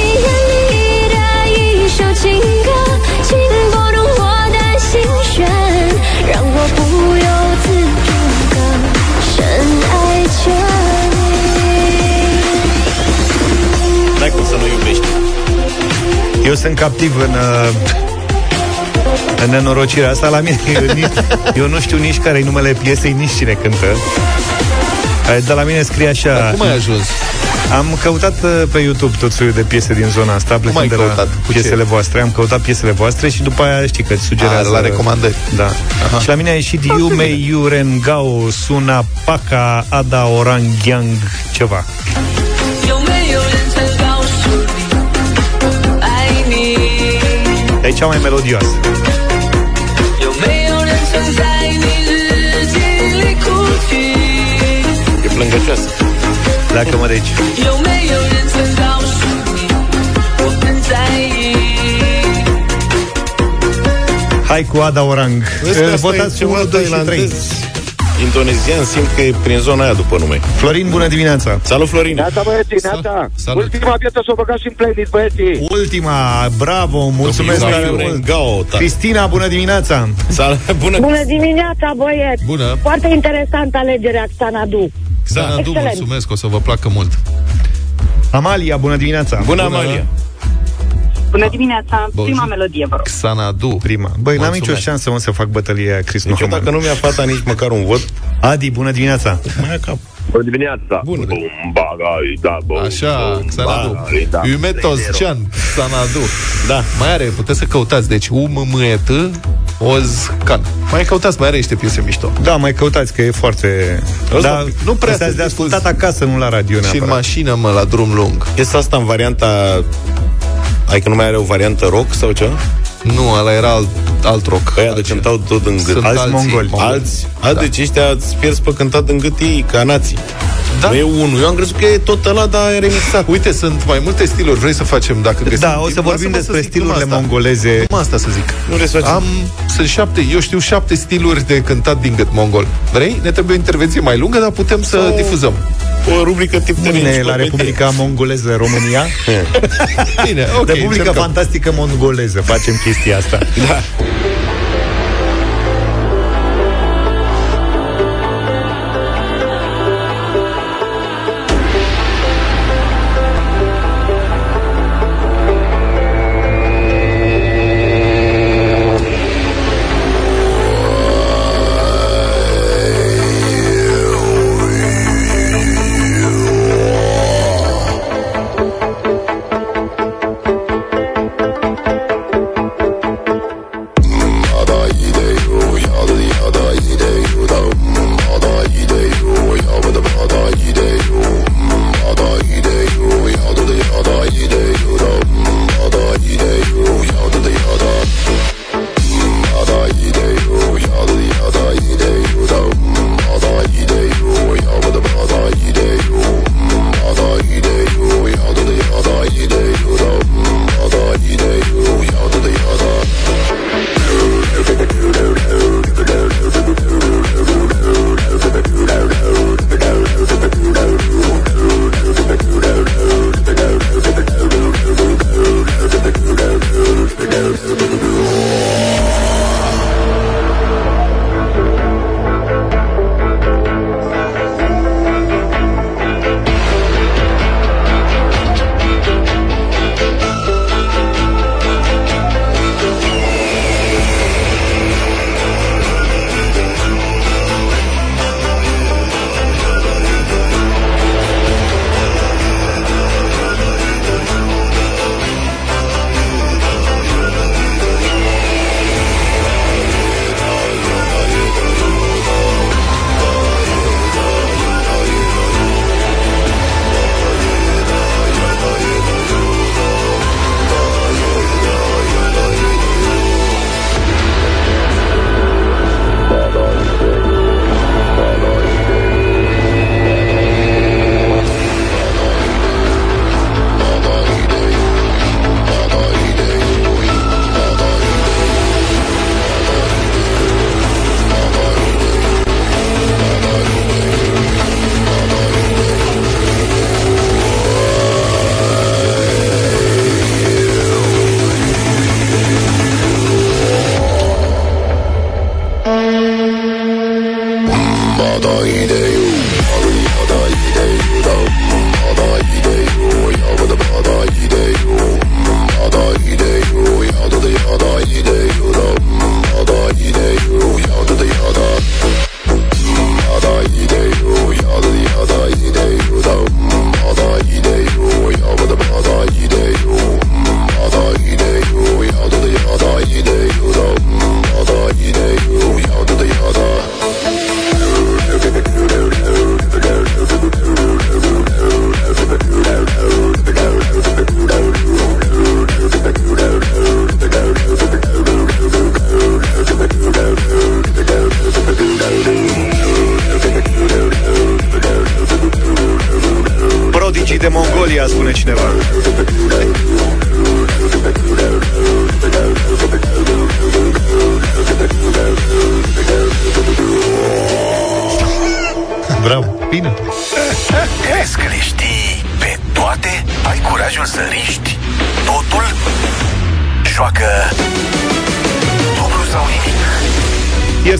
sunt captiv în... Uh, în nenorocirea asta la mine eu, nici, eu nu știu nici care e numele piesei, nici cine cântă De la mine scrie așa Dar cum ai ajuns? Am căutat uh, pe YouTube tot soiul de piese din zona asta Plecând ai de căutat? la Cu ce? piesele voastre Am căutat piesele voastre și după aia știi că îți sugerează A, la recomandări. Da Aha. Și la mine a ieșit Yume Yuren Gao Suna Paka Ada Orang Yang Ceva e cea mai melodioasă. E plângăcioasă. Dacă mă deci. Hai cu Ada Orang. Votați 1, 2 și 3 tailandez. Indonezian simt că e prin zona aia după nume. Florin, bună dimineața. Salut, Florin! Neața, băieții, neața. Salut. Ultima piesă s-o băgat și în playlist, băieții. Ultima, bravo, mulțumesc Domnul tare Iuren mult. Gao, ta. Cristina, bună dimineața. Salut, (laughs) bună! Bună dimineața, băieți! Bună. Foarte interesantă alegerea Xanadu. Xanadu, Excelent. mulțumesc, o să vă placă mult. Amalia, bună dimineața. Bună, Amalia! Bună dimineața, Bun. prima melodie, vă rog. Xanadu. Prima. Băi, n-am Mulțumesc. nicio șansă, mă, să fac bătălia aia, Chris Nici eu Mohamed. dacă nu mi-a fata nici măcar un vot, Adi, bună dimineața. mai ia cap. Bună dimineața! Bună. Bum, bagai, da, bum, Așa, bum, Xanadu. bagai, da. Umetos Can, Xanadu. Da. Mai are, puteți să căutați. Deci, U, M, M, E, T, Oz, Can. Mai căutați, mai are niște piese mișto. Da, mai căutați, că e foarte... Ăsta Da, nu prea astea sunt de dispus. ascultat acasă, nu la radio Și în neapărat. mașină, mă, la drum lung. Piesa asta în varianta... Ai că nu mai are o variantă rock sau ceva? Nu, ăla era alt, alt rock. Ăia de cântau tot în gât. Sunt alți alții, mongoli. Alți, a, Da. deci ăștia îți pierzi pe cântat în gât ei, ca nații. Da. Nu e unul. Eu am crezut că e tot ăla, dar e remixat. Uite, sunt mai multe stiluri. Vrei să facem, dacă găsim Da, o să timp? vorbim Lasă-mă despre să zic numai stilurile asta. mongoleze. Numai asta să zic. Nu le să facem. Am, sunt șapte, eu știu șapte stiluri de cântat din gât mongol. Vrei? Ne trebuie o intervenție mai lungă, dar putem să Sau- difuzăm. O rubrică tip de Mâine la enciclopedie. Republica Mongoleză România. (laughs) Bine, ok. Republica încercăm. Fantastică Mongoleză. Facem chestia asta. Da.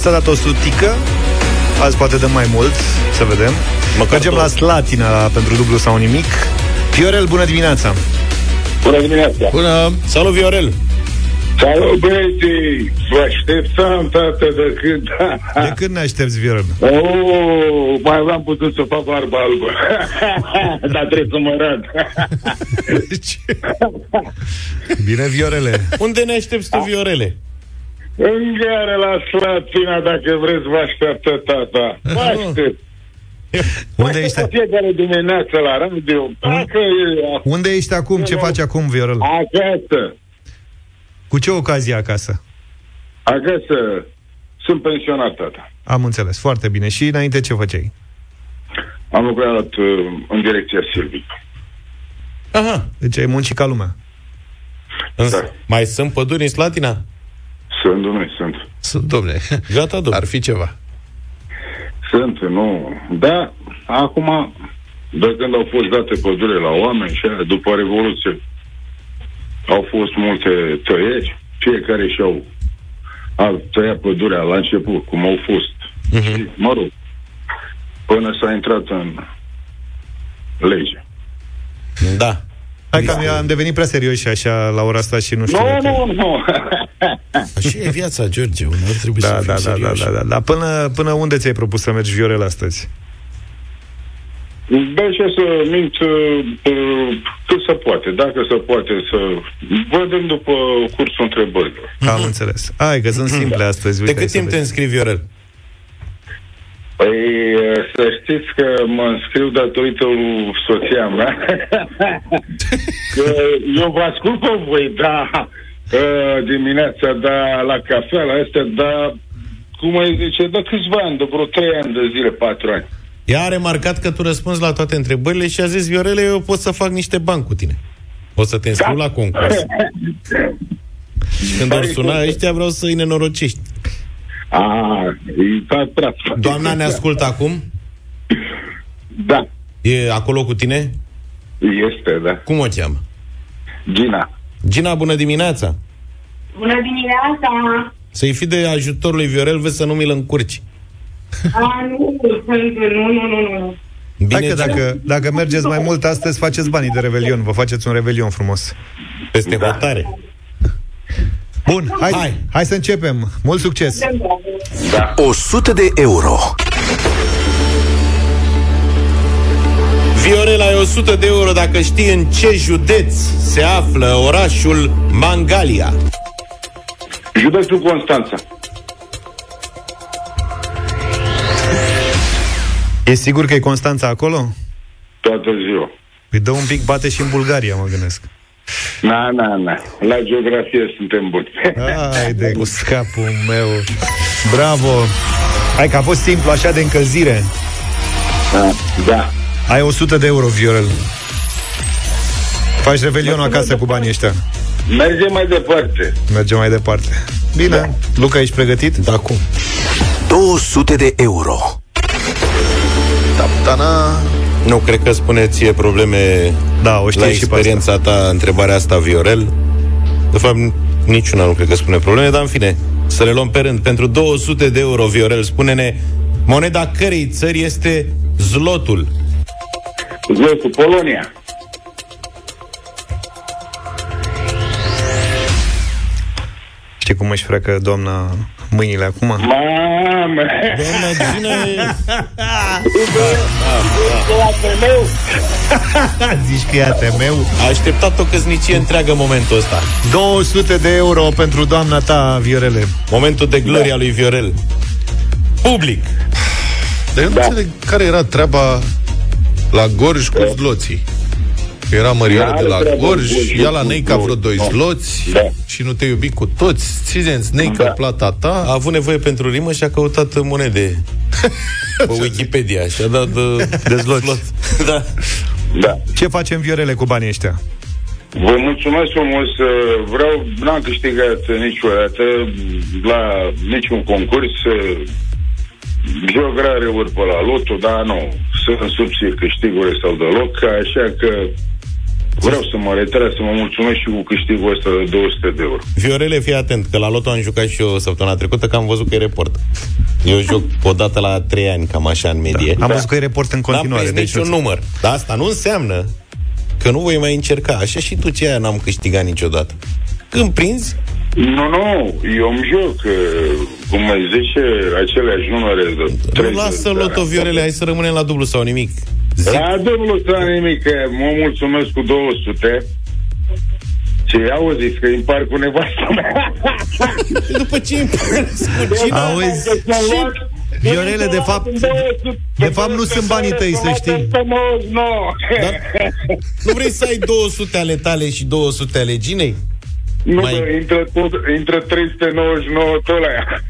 Ieri s-a dat o sutică, azi poate dăm mai mult, să vedem. Măcar Mergem două. la Slatina pentru dublu sau nimic. Fiorel, bună dimineața! Bună dimineața! Bună! Salut, Viorel! Salut, băieții! Vă așteptam, tată, de când... De când ne aștepți, Viorel? Oh, mai aveam putut să fac barba albă. (laughs) Dar trebuie să mă rad. (laughs) Bine, Viorele! Unde ne aștepți tu, Viorele? În gare la Slatina, dacă vreți, vă așteaptă tata. Vă aștept. Unde ești, Fiecare dimineață la radio. Dacă e unde ești acum? Ce faci acum, Viorel? acasă, Cu ce ocazie acasă? acasă, sunt pensionat, tata. Am înțeles, foarte bine. Și înainte ce făceai? Am lucrat uh, în direcția Silvic. Aha. Deci ai muncit ca lumea. Însă, Mai sunt păduri în Slatina? Sunt, domnule, sunt. Sunt, domne. Gata, domnule. Ar fi ceva. Sunt, nu. Da, acum, de când au fost date pădurile la oameni și aia, după Revoluție, au fost multe tăieri, fiecare și-au a tăiat pădurea la început, cum au fost. Mhm. Și, mă rog, până s-a intrat în lege. Da. Hai că am, am devenit prea serios și așa la ora asta și nu știu. Nu, dacă- nu, nu. (laughs) Așa e viața, George. Uneori trebuie Da, să da, fim da, da, serioși. da, da. Dar până, până unde ți-ai propus să mergi, Viorel, astăzi? Da, ce să mint uh, uh, cât se poate, dacă se poate să vedem după cursul întrebărilor. Am înțeles. Hai că sunt simple astăzi. De uite, cât hai să timp te vezi. înscrii, Viorel? Păi, uh, să știți că mă înscriu datorită lui soția mea. (laughs) că eu vă ascult pe voi, da, uh, dimineața, da, la cafea, la astea, da, cum îi zice, da câțiva ani, de vreo trei ani de zile, patru ani. Ea a remarcat că tu răspunzi la toate întrebările și a zis, Viorele, eu pot să fac niște bani cu tine. O să te înscriu la concurs. Și (laughs) când or suna ăștia, vreau să-i nenorocești. A, e ta praf. Doamna ne ascultă acum? Da, E acolo cu tine? este, da. Cum o cheamă? Gina. Gina, bună dimineața! Bună dimineața! Să-i fi de ajutorul lui Viorel, vezi să nu mi-l încurci. A, nu, nu, nu, nu, nu. Bine, Hai că Gina. dacă, dacă mergeți mai mult astăzi, faceți banii de revelion. Vă faceți un revelion frumos. Peste da. hotare. Bun, hai, hai. hai să începem. Mult succes! Da. 100 de euro. Viorel, ai 100 de euro dacă știi în ce județ se află orașul Mangalia. Județul Constanța. E sigur că e Constanța acolo? Toată ziua. Îi dă un pic bate și în Bulgaria, mă gândesc. Na, na, na. La geografie suntem buni. Hai de cu scapul meu. Bravo! Hai că a fost simplu, așa de încălzire. Da, da. Ai 100 de euro, Viorel. Faci revelionul acasă cu banii ăștia. Mergem mai departe. Mergem mai departe. Bine. Da. Luca, ești pregătit? Da, cum? 200 de euro. Taptana. Nu cred că spune ție probleme Da, o știi la și pe experiența ta, întrebarea asta, Viorel. De fapt, niciuna nu cred că spune probleme, dar în fine, să le luăm pe rând. Pentru 200 de euro, Viorel, spune-ne moneda cărei țări este zlotul. Zlotul, Polonia. Știi cum își freacă doamna mâinile acum? Mamă! Doamna Gina (laughs) Zici că e ATM-ul? A așteptat o căsnicie întreagă în momentul ăsta. 200 de euro pentru doamna ta, Viorele. Momentul de gloria lui Viorel. Public. Dar eu nu da. înțeleg care era treaba la Gorj cu zloții. Că era Mărioară N-are de la treabă Gorj, cu ia la cu Neica vreo doi zloți. zloți Da. și nu te iubi cu toți. Țineți Neica Da. plata ta. A avut nevoie pentru rimă și a căutat monede (laughs) pe Wikipedia și a dat de, De zloți. zlot. Da. Da. Ce facem, Viorele, cu banii ăștia? Vă mulțumesc frumos. uh, Vreau, n-am câștigat niciodată la niciun concurs. uh, Geograre ori pe la loto, dar nu. sunt subțiri câștigurile sau deloc, așa că vreau să mă retras, să mă mulțumesc și cu câștigul ăsta de 200 de euro. Viorele, fii atent, că la Loto am jucat și eu săptămâna trecută, că am văzut că e report. Eu joc (laughs) o dată la 3 ani, cam așa, în medie. Am văzut că e report în continuare. N-am deci prins niciun nu- număr. Dar asta nu înseamnă că nu voi mai încerca. Așa și tu ce aia n-am câștigat niciodată. Când prinzi, Nu, nu, eu îmi joc, uh, cum mai zice, aceleași numere de nu 30 lasă de Loto ani. Viorele, hai să rămânem la dublu sau nimic. Zi. La dublu sau nimic, că mă mulțumesc cu 200. Ce auziți, că îi împar cu nevasta (laughs) mea. Și după ce împarți cu cine? Auzi, Viorele, de fapt, de fapt nu sunt banii tăi, să știi. Dar nu vrei să ai 200 ale tale și 200 ale ginei? Nu, Mai- mai... intră, tot, intră 399 tot la ea. (laughs)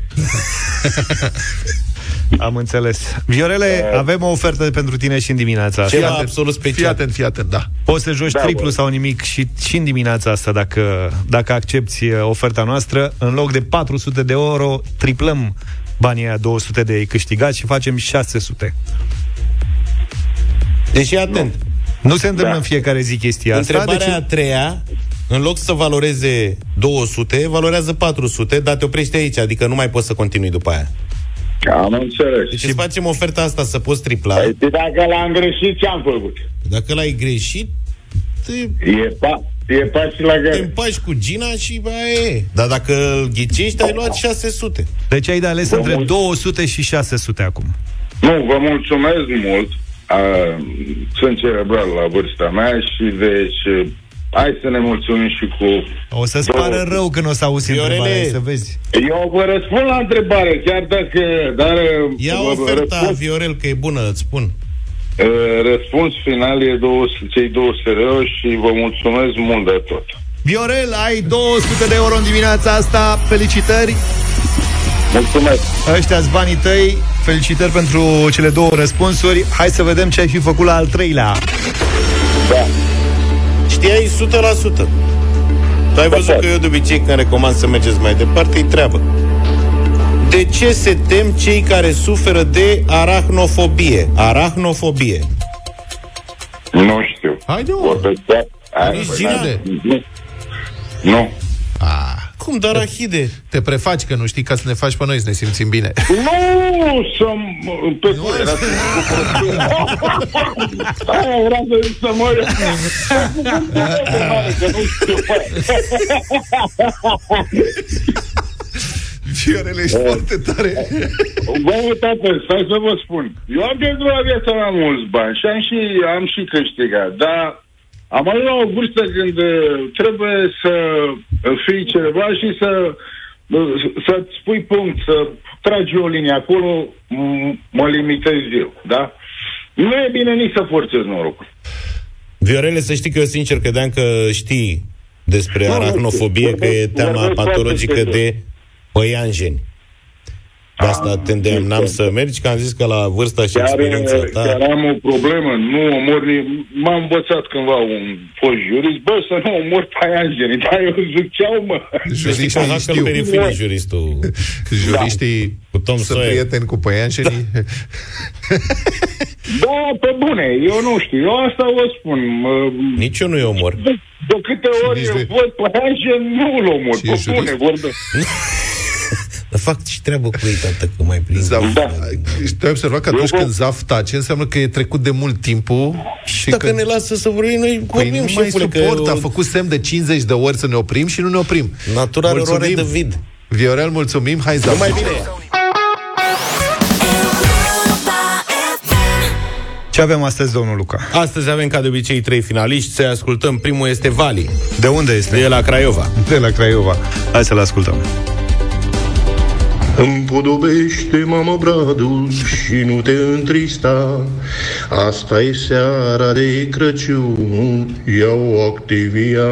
Am înțeles. Viorele, avem o ofertă pentru tine și în dimineața asta. Ceva atent. absolut special. Fii atent, fii atent, da. Poți să joci Da, triplu bă. sau nimic și, și în dimineața asta dacă, dacă accepti uh, oferta noastră. În loc de 400 de euro, triplăm banii aia 200 de câștigați și facem 600. Deci e atent. Nu se întâmplă Da. în fiecare zi chestia asta. Întrebarea deci- a treia, în loc să valoreze 200, valorează 400, dar te oprești aici, adică nu mai poți să continui după aia. Am înțeles. Deci îți facem oferta asta să poți tripla. Păi, dacă l-am greșit, ce am făcut? Dacă l-ai greșit, te, E, pa, e pași la te gare. împaci cu Gina și aia e. Dar dacă îl ghicești, ai luat 600. Deci ai de ales Vă între mult- 200 și 600 acum. Nu, vă mulțumesc mult. A, sunt cerebral la vârsta mea și deci hai să ne mulțumim și cu... O să-ți pară rău când o să auzi Viorele. întrebarea, să vezi. Eu vă răspund la întrebare, chiar dacă... Dar, Ia vă- vă oferta, răspuns- Viorel, că e bună, îți spun. Uh, Răspuns final e 200, cei 200 de euro și vă mulțumesc mult de tot. Viorel, ai 200 de euro în dimineața asta. Felicitări! Mulțumesc! Ăștia-s banii tăi. Felicitări pentru cele două răspunsuri. Hai să vedem ce ai fi făcut la al treilea. Da. Știai 100%. Tu ai văzut că eu de obicei când recomand să mergeți mai departe, e treabă. De ce se tem cei care suferă de arachnofobie? Arachnofobie. Nu știu. Haide, mă. Vorbesc doar- Hai, Nici bă, Gina? n-are- Nu. Nu. Ah, Cum, dar arahide? te prefaci că nu știi ca să ne faci pe noi să ne simțim bine. Nu, să pe cur, era să Aia (laughs) era să zic să mă că nu știu. Viorele, ești foarte tare. Bă, tată, stai să vă spun. Eu am pierdut la viața la mulți bani și am și, am și câștigat, dar am ajuns la o vârstă când uh, trebuie să fii ceva și să uh, să-ți spui punct, să tragi o linie acolo, m- mă limitez eu, da? Nu e bine nici să forțezi norocul. Viorele, să știi că eu sincer credeam că știi despre Nu, nu arachnofobie, știu. că e Vorbesc- teama vorbesc patologică foarte de păianjeni. De asta Ah, te îndemnam este. să mergi, că am zis că la vârsta și Chiar, experiența ta... chiar am o problemă, nu omor ni- M-a învățat cândva un fost jurist, bă, să nu omor paianjenii, dar eu ziceau, mă. Știi că Huckleberry Finn e juristul Juriștii cu Tom sunt Sawyer. prieteni cu păianjenii. Da, pe bune, eu nu știu, eu asta vă spun. Mă, Nici eu nu-i omor. de, de câte ori Nici eu de- văd paianjen, nu-l omor, Și e pe jurist. bune, vorbesc. (laughs) Dar fac și treabă cu ei, tată, că mai prind. Zaf, Da. Și tu ai observat că atunci Eu vă- când Zaf tace, înseamnă că e trecut de mult timpul și Dacă că... ne lasă să vorbim, noi Păi vorbim, nu mai șefule, că suport, a eu- făcut semn de 50 de ori să ne oprim și nu ne oprim. Natura are oroare de vid. Viorel, mulțumim, hai Zaf. Numai bine! Ce avem astăzi, domnul Luca? Astăzi avem ca de obicei trei finaliști, să ascultăm. Primul este Vali, De unde este? de la Craiova. De la Craiova. Hai să-l ascultăm. Împodobește, mamă, bradul și nu te întrista Asta e seara de Crăciun, iau Activia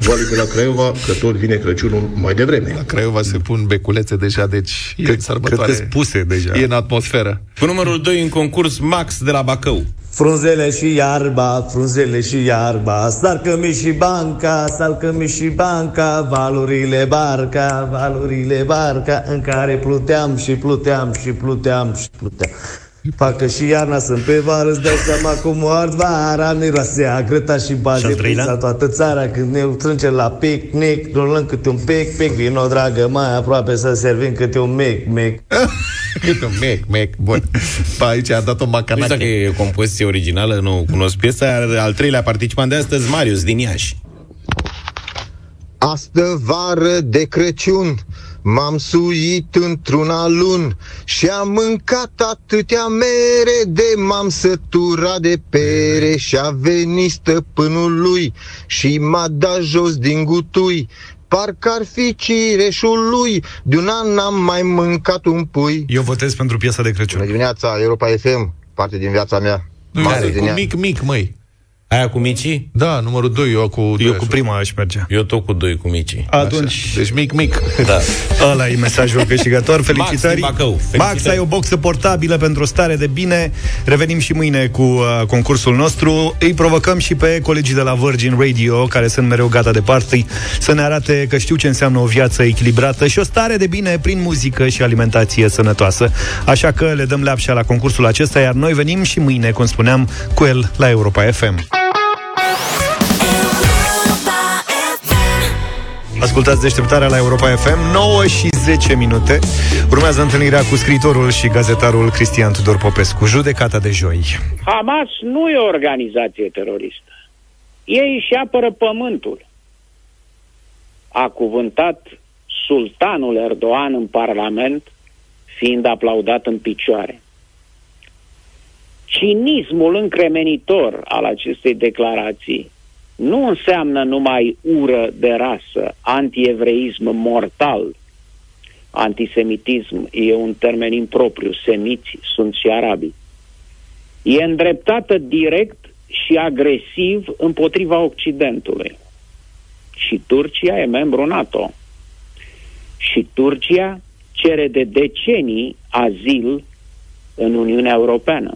Vale de la Craiova, că tot vine Crăciunul mai devreme La Craiova se pun beculețe deja, deci e în Cred sărbătoare. că puse deja. E în atmosferă. Cu numărul 2 în concurs, Max de la Bacău. Frunzele și iarba, frunzele și iarba Sarcă-mi și banca, sarcă-mi și banca Valurile barca, valurile barca În care pluteam și pluteam și pluteam și pluteam Facă și iarna sunt pe vară Îți dai seama cum o ard vara Miroase grăta și Și baze al treilea? Pizza toată țara Când ne strânge la picnic Rulăm câte un pic, pic Vino, dragă, mai aproape să servim câte un mic, mic (laughs) Câte un mec, mec, bun. Pa, aici a dat o Nu știu dacă macanache. e o compoziție originală, nu cunosc piesa. Al treilea participant de astăzi, Marius, din Iași. Astă vară de Crăciun M-am suit într-una lun Și am mâncat atâtea mere De m-am săturat de pere Și a venit stăpânul lui Și m-a dat jos din gutui Parcă ar fi cireșul lui De un an n-am mai mâncat un pui Eu votez pentru piesa de Crăciun. Bună dimineața, Europa FM Parte din viața mea Nu, Mare care din cu ea. mic, mic, măi. Aia cu micii? Da, numărul 2, eu cu Eu doi, cu așa. prima aș merge. Eu tot cu doi cu micii. Atunci, Deci mic, mic. Da. ăla e mesajul câștigător. Felicitări. din Bacău. Max, Felicitări. ai o boxă portabilă pentru o stare de bine. Revenim și mâine cu uh, concursul nostru. Îi provocăm și pe colegii de la Virgin Radio, care sunt mereu gata de party, să ne arate că știu ce înseamnă o viață echilibrată și o stare de bine prin muzică și alimentație sănătoasă. Așa că le dăm leapșa la concursul acesta, iar noi venim și mâine, cum spuneam, cu el la Europa FM. Ascultați deșteptarea la Europa FM 9 și 10 minute Urmează întâlnirea cu scriitorul și gazetarul Cristian Tudor Popescu Judecata de joi Hamas nu e o organizație teroristă. Ei își apără pământul. A cuvântat sultanul Erdogan în Parlament, fiind aplaudat în picioare. Cinismul încremenitor al acestei declarații nu înseamnă numai ură de rasă, antievreism mortal. Antisemitism e un termen impropriu, semiți sunt și arabii e îndreptată direct și agresiv împotriva Occidentului. Și Turcia e membru NATO. Și Turcia cere de decenii azil în Uniunea Europeană.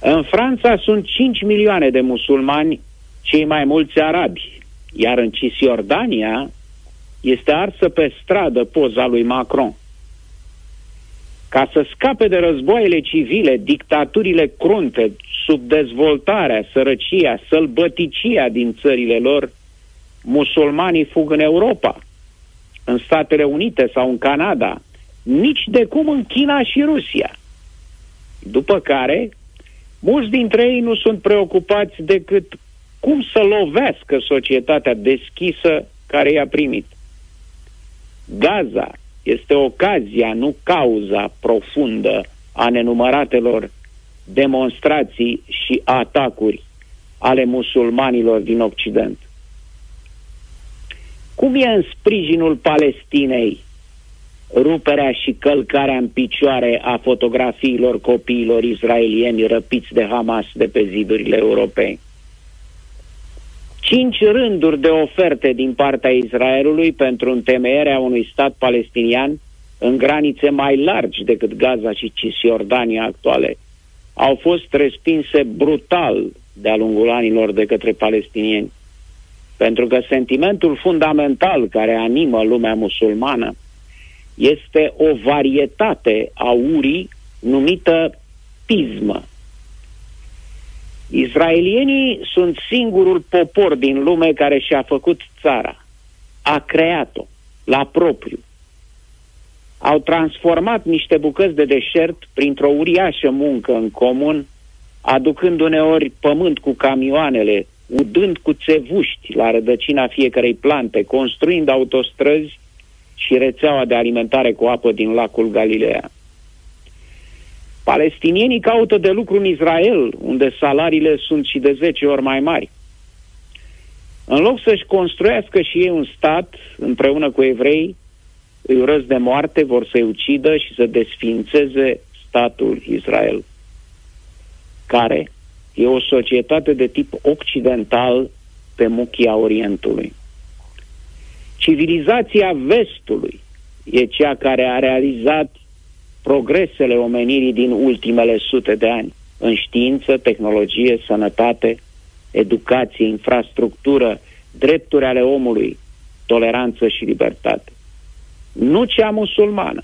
În Franța sunt 5 milioane de musulmani, cei mai mulți arabi, iar în Cisjordania este arsă pe stradă poza lui Macron ca să scape de războaiele civile, dictaturile crunte, subdezvoltarea, sărăcia, sălbăticia din țările lor, musulmanii fug în Europa, în Statele Unite sau în Canada, nici de cum în China și Rusia. După care, mulți dintre ei nu sunt preocupați decât cum să lovească societatea deschisă care i-a primit. Gaza este ocazia, nu cauza profundă a nenumăratelor demonstrații și atacuri ale musulmanilor din Occident. Cum e în sprijinul Palestinei ruperea și călcarea în picioare a fotografiilor copiilor israelieni răpiți de Hamas de pe zidurile europei? cinci rânduri de oferte din partea Israelului pentru întemeierea unui stat palestinian în granițe mai largi decât Gaza și Cisjordania actuale au fost respinse brutal de-a lungul anilor de către palestinieni. Pentru că sentimentul fundamental care animă lumea musulmană este o varietate a urii numită pismă. Israelienii sunt singurul popor din lume care și-a făcut țara. A creat-o la propriu. Au transformat niște bucăți de deșert printr-o uriașă muncă în comun, aducând uneori pământ cu camioanele, udând cu țevuști la rădăcina fiecarei plante, construind autostrăzi și rețeaua de alimentare cu apă din lacul Galileea. Palestinienii caută de lucru în Israel, unde salariile sunt și de 10 ori mai mari. În loc să-și construiască și ei un stat împreună cu evrei, îi urăsc de moarte, vor să-i ucidă și să desfințeze statul Israel, care e o societate de tip occidental pe muchia Orientului. Civilizația vestului e cea care a realizat progresele omenirii din ultimele sute de ani în știință, tehnologie, sănătate, educație, infrastructură, drepturi ale omului, toleranță și libertate. Nu cea musulmană,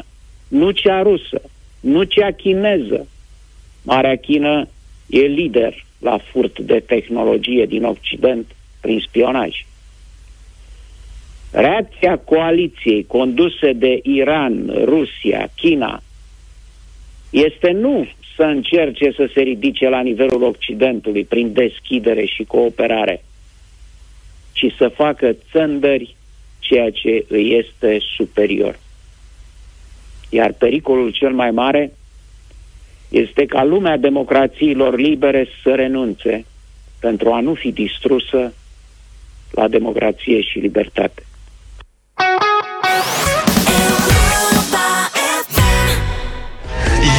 nu cea rusă, nu cea chineză. Marea Chină e lider la furt de tehnologie din Occident prin spionaj. Reacția coaliției conduse de Iran, Rusia, China este nu să încerce să se ridice la nivelul Occidentului prin deschidere și cooperare, ci să facă țândări ceea ce îi este superior. Iar pericolul cel mai mare este ca lumea democrațiilor libere să renunțe pentru a nu fi distrusă la democrație și libertate.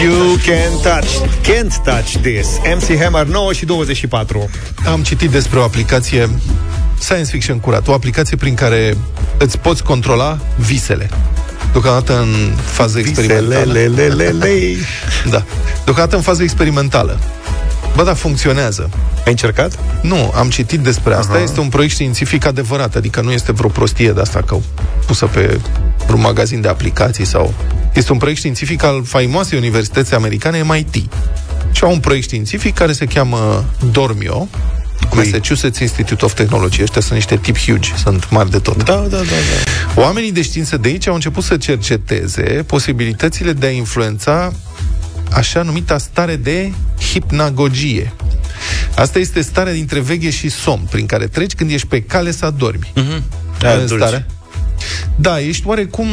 You can touch, can't touch this. MC Hammer 9 și 24. Am citit despre o aplicație science fiction curat, o aplicație prin care îți poți controla visele. Deocamdată în fază experimentală. le, le, le, le. Da. Deocamdată în fază experimentală. Bă, da, funcționează. Ai încercat? Nu, am citit despre asta. Aha. Este un proiect științific adevărat, adică nu este vreo prostie de asta că pusă pe un magazin de aplicații sau... Este un proiect științific al faimoasei universități americane MIT. Și au un proiect științific care se cheamă Dormio, Massachusetts Institute of Technology. Ăștia sunt niște tip huge, sunt mari de tot. Da, da, da, da. Oamenii de știință de aici au început să cerceteze posibilitățile de a influența așa numita stare de hipnagogie. Asta este starea dintre veche și somn, prin care treci când ești pe cale să adormi. Mhm. Care Aia în dulce. stare? Da, ești oarecum...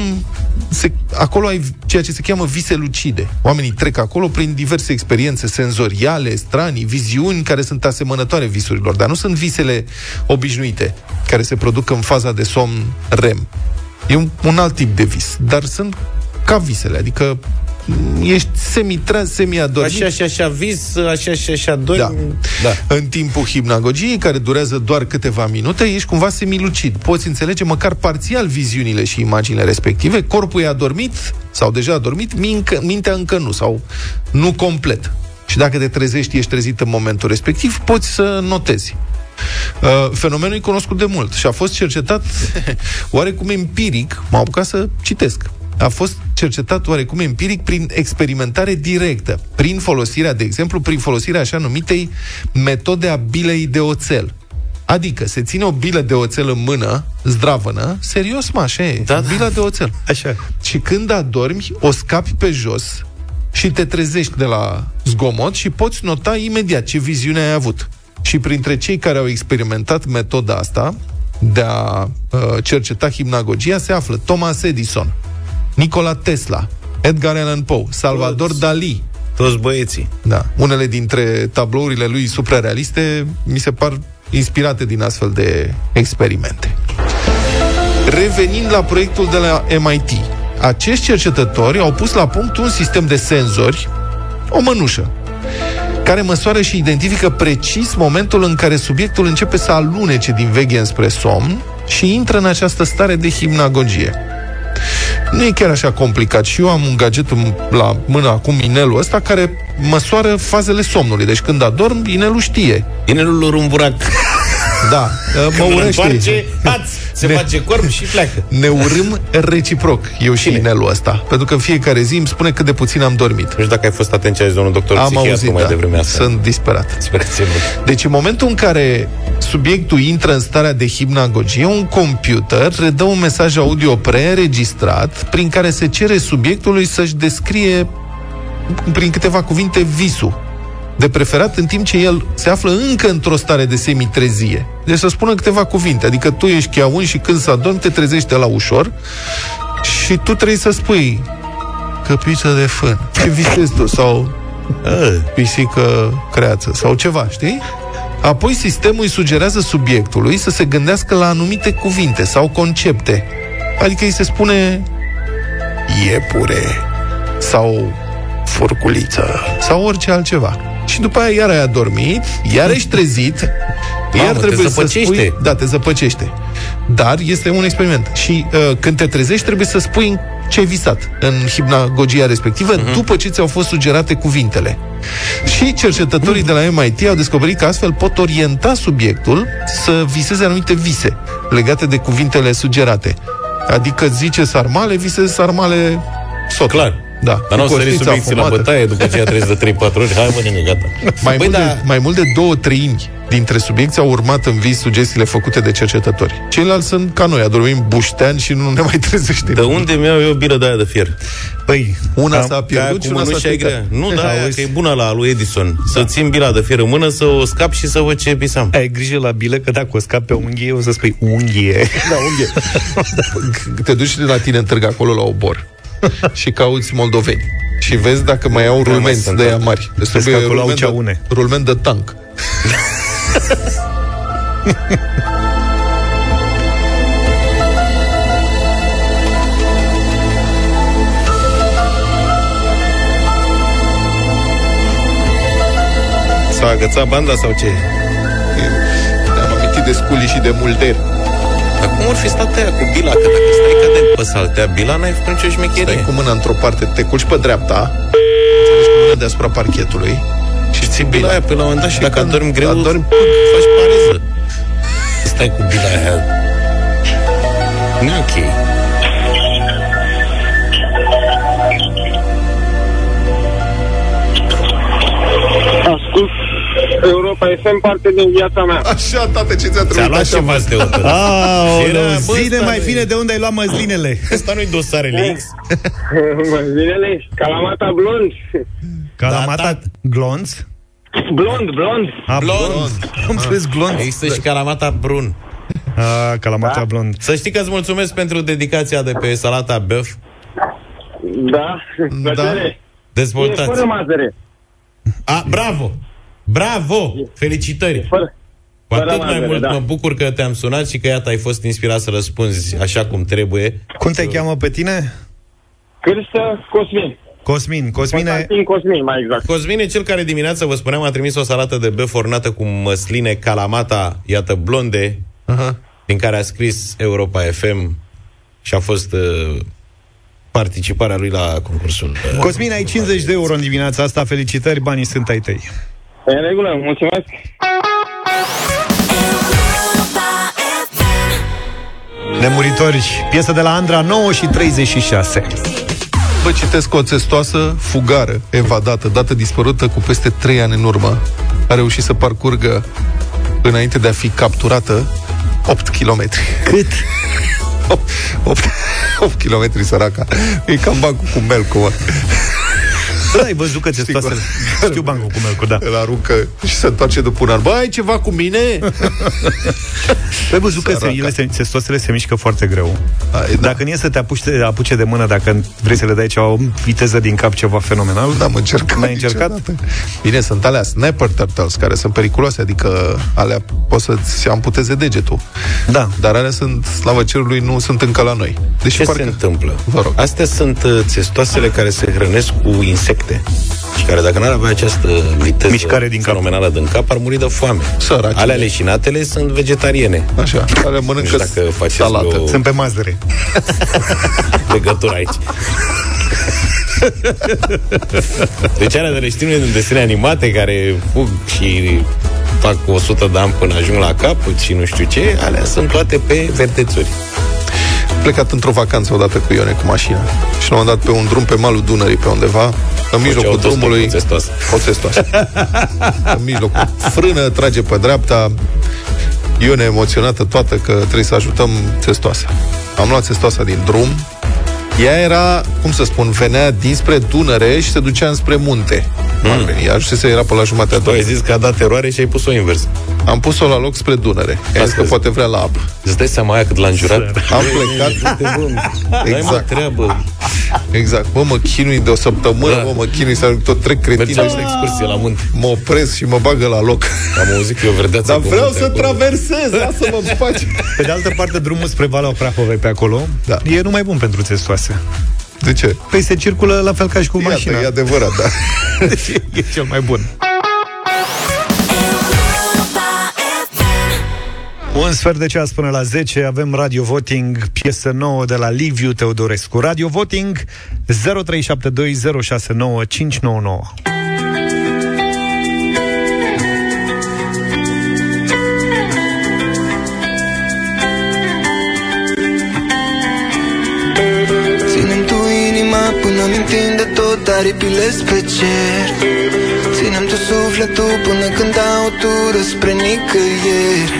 Se, acolo ai ceea ce se cheamă vise lucide. Oamenii trec acolo prin diverse experiențe senzoriale, stranii, viziuni care sunt asemănătoare visurilor, dar nu sunt visele obișnuite, care se produc în faza de somn REM. E un, un alt tip de vis, dar sunt ca visele, adică m, ești semi-treaz, semi-adormit. Așa și așa vis, așa și așa dormi. Da. da. În timpul hipnagogiei, care durează doar câteva minute, ești cumva semilucid. Poți înțelege măcar parțial viziunile și imaginile respective. Corpul e adormit sau deja adormit, mincă, mintea încă nu sau nu complet. Și dacă te trezești, ești trezit în momentul respectiv, poți să notezi. Uh, fenomenul e cunoscut de mult și a fost cercetat (laughs) oarecum empiric, m-am apucat să citesc. A fost cercetat oarecum empiric prin experimentare directă, prin folosirea, de exemplu, prin folosirea așa numitei metode a bilei de oțel. Adică se ține o bilă de oțel în mână, zdravănă, serios, mă, așa e, da, bila de oțel. Așa. Și când adormi, o scapi pe jos și te trezești de la zgomot și poți nota imediat ce viziune ai avut. Și printre cei care au experimentat metoda asta de a uh, cerceta hipnagogia se află Thomas Edison, Nikola Tesla, Edgar Allan Poe, Salvador Toți. Dali. Toți băieții. Da. Unele dintre tablourile lui suprarealiste mi se par inspirate din astfel de experimente. Revenind la proiectul de la MIT, acești cercetători au pus la punct un sistem de senzori, o mănușă, care măsoară și identifică precis momentul în care subiectul începe să alunece din veche înspre somn și intră în această stare de hipnagogie. Nu e chiar așa complicat și eu am un gadget în- la mână acum, inelul ăsta, care măsoară fazele somnului. Deci când adorm, inelul știe. Inelul lor un burac. (laughs) Da, mă Când îl urăște. întoarce, haț, se Ne- face corp și pleacă. Ne urâm reciproc, eu și inelul ăsta. Pentru că în fiecare zi îmi spune cât de puțin am dormit. Nu știu dacă ai fost atent ce a zis domnul doctor Am psihiatru auzit, mai da. devreme asta. Sunt disperat. Sperați mult. Deci în momentul în care subiectul intră în starea de hipnagogie, un computer redă un mesaj audio preînregistrat prin care se cere subiectului să-și descrie prin câteva cuvinte visul. De preferat în timp ce el se află încă într-o stare de semitrezie. Deci să spună câteva cuvinte. Adică tu ești cheaun și când să adormi te trezești la ușor și tu trebuie să spui căpiță de fân. (laughs) Ce visezi tu? Sau pisică creață sau ceva, știi? Apoi sistemul îi sugerează subiectului să se gândească la anumite cuvinte sau concepte. Adică îi se spune iepure sau furculiță sau orice altceva. Și după aia iar ai adormit, iar ești trezit, Mamă, iar te trebuie să zăpăcește. spui... Da, te zăpăcește. Dar este un experiment. Și uh, când te trezești, trebuie să spui ce ai visat în hipnagogia respectivă, uh-huh. după ce ți-au fost sugerate cuvintele. Și cercetătorii de la MIT au descoperit că astfel pot orienta subiectul să viseze anumite vise legate de cuvintele sugerate. Adică zice sarmale, viseze sarmale sot. Clar. Da. Dar nu o Cu să sări costița subiecții la afumată. bătaie, după aceea trebuie de 3-4 ori. Hai, mă, nene, gata. Mai, Băi, mult da, de, mai mult de două treimi dintre subiecti au urmat în vis sugestiile făcute de cercetători. Ceilalți sunt ca noi, adormim buștean și nu ne mai trezește. de unde mi-au eu o bilă de aia de fier? Păi, Una am- s-a pierdut Ca și cu una s-a mânușa e stricat. grea. Nu, da, aia, Auzi? că e bună la lui Edison. Să țin bila de fier în mână, să o scap și să văd ce pisam. ai grijă la bilă că dacă o scapi pe unghie, o să spui unghie. Da, unghie. (laughs) Te duci de la tine în târg acolo la obor (laughs) și cauți moldoveni. Și vezi dacă mai au mai rulmenți sunt, de da. aia mari. Îți Vezi că acolo au rulment de, ceaune. rulment de tank. (laughs) S-a agățat banda sau ce? Ne-am amintit de sculi și de mulder. Dar cum ar fi stat aia cu bila? Că dacă stai ca de pe saltea bila, n-ai făcut nicio șmecherie. Stai cu mâna într-o parte, te culci pe dreapta, înțelegi, cu mâna deasupra parchetului și ții Bila bila. aia pe la un moment dat și dacă când adormi greu, adormi, faci pareză. Stai cu bila aia. Nu e ok. Ascult Europa FM, parte din viața mea. Așa, tată, ce ți-a Ți-a trebuit luat așa? ceva să te uită. Aoleu, Era, bă, zine ăsta mai nu- fine de unde ai luat măslinele. Asta nu-i dosarele X. (laughs) Zilele, Calamata blond. Calamata Da, glonț? Blond, blond. A, Blond. Am înțeles glonț. Există și calamata brun. A, calamata blond. Să știi că îți mulțumesc pentru dedicația de pe salata băf. Da, plăcere. E Dezvoltați. fără mazăre. A, bravo! Bravo! Felicitări! Fără. Cu fără atât mai mazăre, mult da. mă bucur că te-am sunat și că iată ai fost inspirat să răspunzi așa cum trebuie. Cum te cheamă pe tine? Cârsă Cosmin. Cosmin. Cosmine, Constantin Cosmin, mai exact. Cosmin e cel care dimineața, vă spuneam, a trimis o salată de băf ornată cu măsline calamata, iată, blonde, Aha. din care a scris Europa FM și a fost uh, participarea lui la concursul. Uh, Cosmin, ai 50 de euro în dimineața asta. Felicitări, banii sunt ai tăi. E în regulă, mulțumesc. Nemuritori, piesă de la Andra, 9 și 36. Vă citesc o testoasă fugară, evadată, dată dispărută cu peste 3 ani în urmă. A reușit să parcurgă, înainte de a fi capturată, 8 km. Cât? 8, 8, 8 km săraca. E cam bancul cu melcu, mă. Da, ai văzut că testoasele... Știu bancul cu melcu, da. Îl aruncă și se întoarce după un an. Bă, ai ceva cu mine? Ai (laughs) văzut că se, Săraca. ele se, testosterele se mișcă foarte greu. A, e, da. Dacă nu e să te apuci de, apuce de mână, dacă vrei să le dai ceva, o viteză din cap, ceva fenomenal, N-am încercat N-ai încercat? niciodată. Bine, sunt alea sniper turtles, care sunt periculoase, adică alea poți să-ți amputeze degetul. Da. Dar alea sunt, slavă cerului, nu sunt încă la noi. Deci Ce parcă... se întâmplă? Vă rog. Astea sunt uh, țestoasele care se hrănesc cu insecte și care dacă n-ar avea această viteză Mișcare din cap. fenomenală din cap, ar muri de foame. Săraci. Alea leșinatele sunt vegetariene. Așa, alea Nu mănâncă știu dacă faceți salată. o Sunt pe mazăre. (laughs) legătură aici. Deci alea de le știm noi din desene animate care fug și fac 100 de ani până ajung la capăt și nu știu ce, alea sunt toate pe verdețuri. Plecat într-o vacanță odată cu Ione cu mașina și l-am dat pe un drum pe malul Dunării pe undeva, în mijlocul autostop drumului cu testoasă. o testoasă. (laughs) în mijlocul. Frână, trage pe dreapta. Ione emoționată toată că trebuie să ajutăm testoasa. Am luat testoasa din drum. Ea era, cum să spun, venea dinspre Dunăre și se ducea înspre munte. Mm. Ea ajunsese, era pe la jumatea Tu ai zis că a dat eroare și ai pus-o invers. Am pus-o la loc spre Dunăre. Ea zis că poate vrea la apă. Îți dai seama aia cât l-a înjurat? Am plecat. Exact. Exact. treabă. Exact. Bă, mă chinui de o săptămână, Da. bă, mă chinui să tot trec cretină. Mergeam la excursie la munte. Mă opresc și mă bagă la loc. Am auzit că e o verdeață Dar cu vreau munte să acolo. traversez, lasă-mă în pace. Pe de altă parte, drumul spre Valea Prahovei pe acolo Da. e numai bun pentru testoase. De ce? Păi se circulă la fel ca și cu Iată, mașina. e adevărat, da. Deci (laughs) e, e cel mai bun. Un sfert de ceas până la 10 avem Radio Voting, piesă nouă de la Liviu Teodorescu. Radio Voting 0372069599. Ținem tu inima până mintim de tot aripile spre cer. Ținem tu sufletul până când dau o tură spre nicăieri.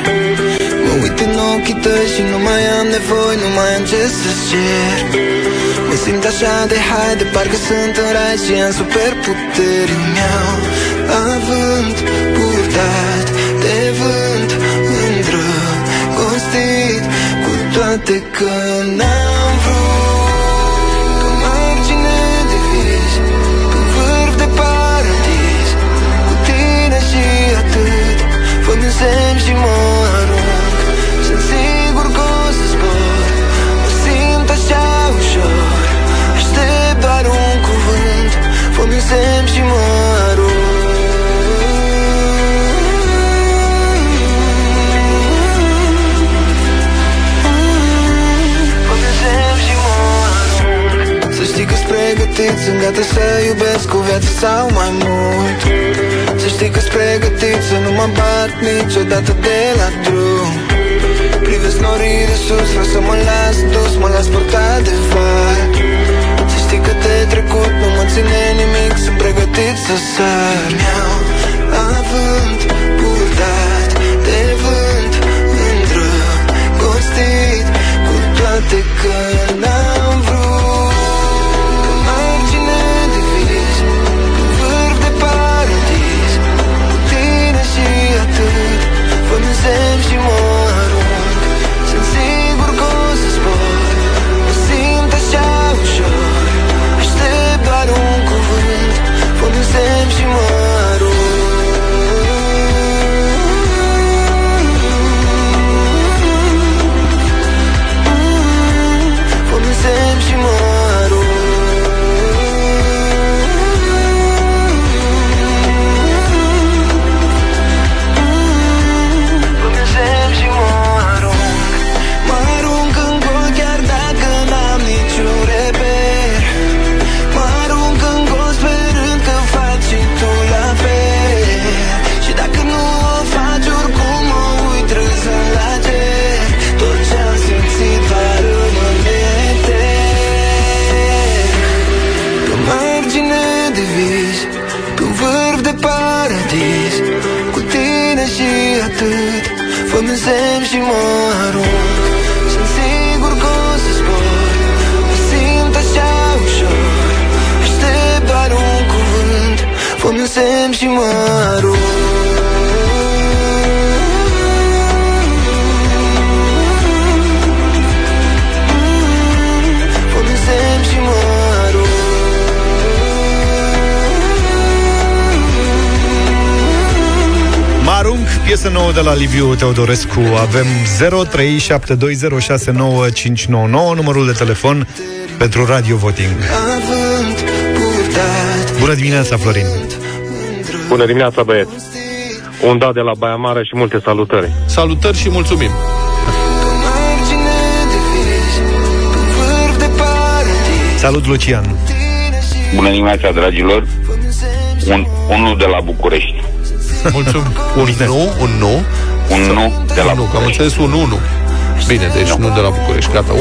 Mă uit în ochii tăi și nu mai am nevoie, nu mai am ce să-ți cer. Mă simt așa de hai, de parcă sunt în rai și am superputeri Mi-au avânt purtat de vânt îndrăgostit Cu toate că n-am semn și mă arunc Sunt sigur că o să zbor. Mă simt așa ușor. Aștept doar un cuvânt. Fă-mi un semn și mă pregătit Sunt gata să iubesc o viață sau mai mult. Să știi că-s pregătit Să nu mă bat niciodată de la drum. Privesc norii de sus Vreau să mă las dus Mă las purtat de var Să știi că de trecut Nu mă ține nimic Sunt pregătit să sar. Mi-au avânt purtat de vânt Îndrăgostit Cu toate că n-am la Liviu Teodorescu. Avem 0372069599, numărul de telefon pentru Radio Voting. Avânt purtat Bună dimineața, Florin! Bună dimineața, băieți! Un da de la Baia Mare și multe salutări. Salutări și mulțumim! margine de vis Pe un vârf de paradis Salut, Lucian! Bună dimineața, dragilor! Un, unul de la București. Mulțumim! Un nu, un nu. Un nu de la Un nu, că am înțeles un 1. Bine, deci nu de la București. Gata, 1-1.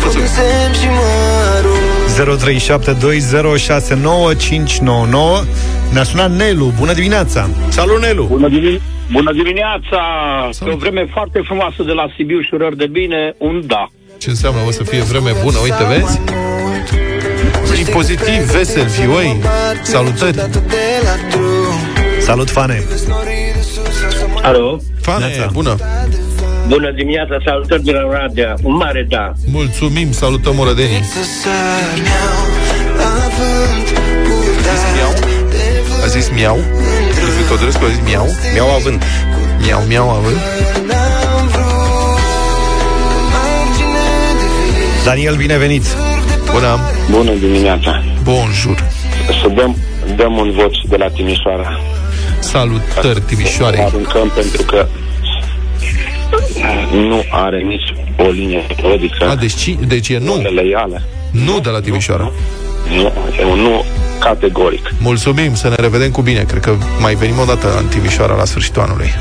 Fă-mi un semn și mă arunc 0372069599 Ne-a sunat Nelu, bună dimineața! Salut, Nelu! Bună, dimine- Bună dimineața! Pe o vreme foarte frumoasă de la Sibiu și urări de bine, un da. Ce înseamnă, o să fie vreme bună? Uite, vezi? E pozitiv, vesel, vioi. Salutări! Salut, Fane! Alo? Fane, bună! Bună dimineața, salutări de la Oradea. Un mare da. Mulțumim, salutăm orădenii. A zis miau? Liviu Todorescu a zis miau? Miau având. Miau, miau având. Daniel, binevenit! Bună! Bună dimineața! Bonjour! Să dăm, dăm un vot de la Timișoara. Salutări, Timișoarei! Aruncăm pentru că nu are nici o linie melodică. A, deci, ci- deci e nu. Leială. Nu de la Timișoara. Nu, e un nu categoric. Mulțumim, să ne revedem cu bine. Cred că mai venim o dată în Timișoara la sfârșitul anului.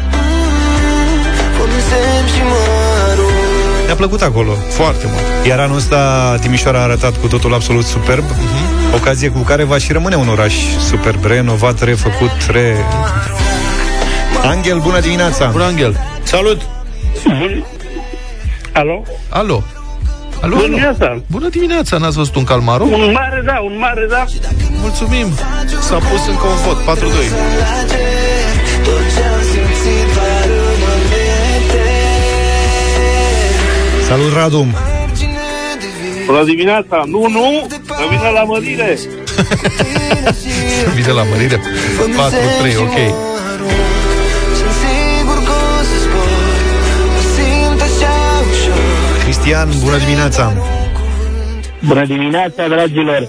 Ne-a plăcut acolo. Foarte mult. Iar anul ăsta Timișoara a arătat cu totul absolut superb. Uh-huh. Ocazie cu care va și rămâne un oraș superb, renovat, refăcut, re... Angel, bună dimineața! Bună, Angel! Salut! Alo? Alo! Alo, Bună alo. dimineața! Bună dimineața, n-ați văzut un calmaro? Un mare da, un mare da. Mulțumim! S-a pus încă un vot, 4-2. Salut, Radu! Bună dimineața! Nu, nu! Să vină la mărire! Vine la mărire. 4-3, ok. Cristian, bună dimineața! Bună dimineața, dragilor!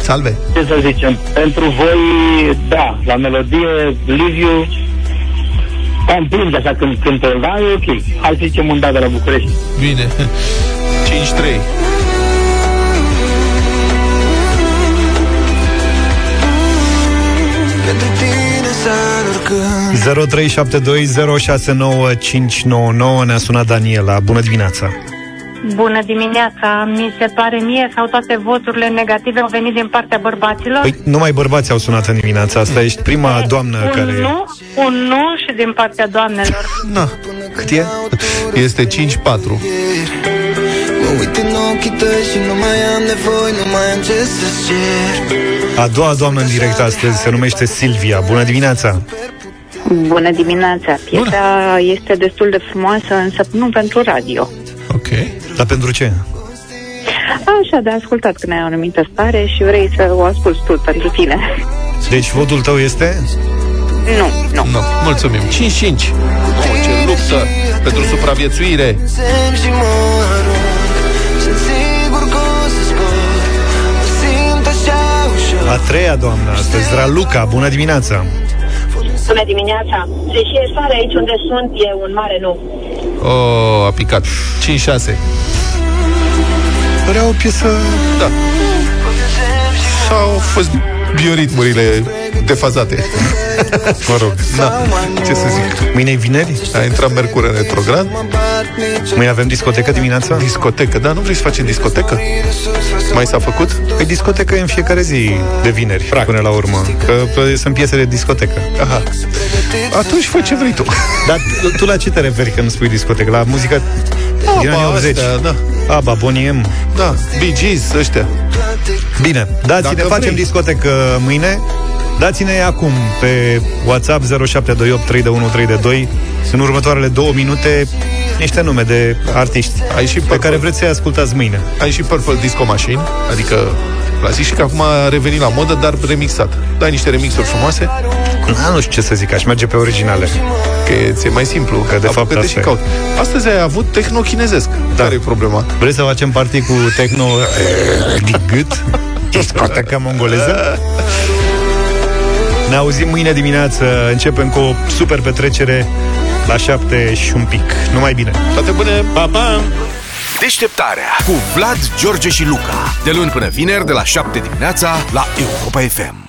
Salve! Ce să zicem? Pentru voi, da, la melodie, Liviu, cam plâng așa când cântă, da, e ok. Hai să zicem un da de la București. Bine. (laughs) 5-3. 0372069599 Ne-a sunat Daniela. Bună dimineața! Bună dimineața! Mi se pare mie sau toate voturile negative au venit din partea bărbaților? Păi, numai bărbați au sunat în dimineața asta. Ești prima doamnă un care... nu, un nu și din partea doamnelor. (laughs) Na. Cât e? Este 5-4. Mă uit în ochii tăi și nu mai am nevoie Nu mai am ce să-ți cer A doua doamnă în direct astăzi se numește Silvia. Bună dimineața! Bună dimineața! Piesa este destul de frumoasă, însă nu pentru radio. Ok. Dar pentru ce? Așa, de ascultat când ai o anumită stare și vrei să o asculti tu pentru tine. Deci votul tău este? Nu, nu. Nu, mulțumim. 5-5. Oh, ce luptă pentru supraviețuire. Semn și mă arunc Sunt sigur că o să zbor Mă simt așa ușor A treia doamnă astăzi, Raluca. Bună dimineața! Bună dimineața! Deși e soare aici unde sunt, e un mare nu. Oh, a picat. 5-6. Părea o piesă... Da. Au fost bioritmurile defazate. (laughs) Mă rog. Da. Ce să zic? Mâine e vineri? A intrat Mercur în retrograd. Mâine avem discotecă dimineața? Discotecă, da? Nu vrei să facem discotecă? Mai s-a făcut? Păi discotecă e în fiecare zi de vineri, Practic. până la urmă. Că pă, sunt piese de discotecă. Aha. Atunci fă ce vrei tu. Dar tu, tu la ce te referi când spui discotecă? La muzică din Aba, anii 80? astea, da. Aba, Bonnie M. Da, Bee Gees, ăștia. Bine, dați-ne, Dacă facem vrei. discotecă mâine. Dați-ne acum pe WhatsApp 0728 32132 în următoarele două minute niște nume de artiști Ai și pe care vreți să-i ascultați mâine. Ai și Purple Disco Machine, adică clasic și că acum a revenit la modă, dar remixat. Dai niște remixuri frumoase, Na, nu știu ce să zic, aș merge pe originale. că ți-e mai simplu. Că de fapt Apucă-te asta și e. caut. Astăzi ai avut tehno chinezesc. Da. Care e problema? Vrei să facem partii cu techno din gât? Discotecă mongoleză? Ne auzim mâine dimineață, începem cu o super petrecere la șapte și un pic. Numai bine! Toate bune! Pa, pa! Deșteptarea cu Vlad, George și Luca. De luni până vineri, de la 7 dimineața, la Europa FM.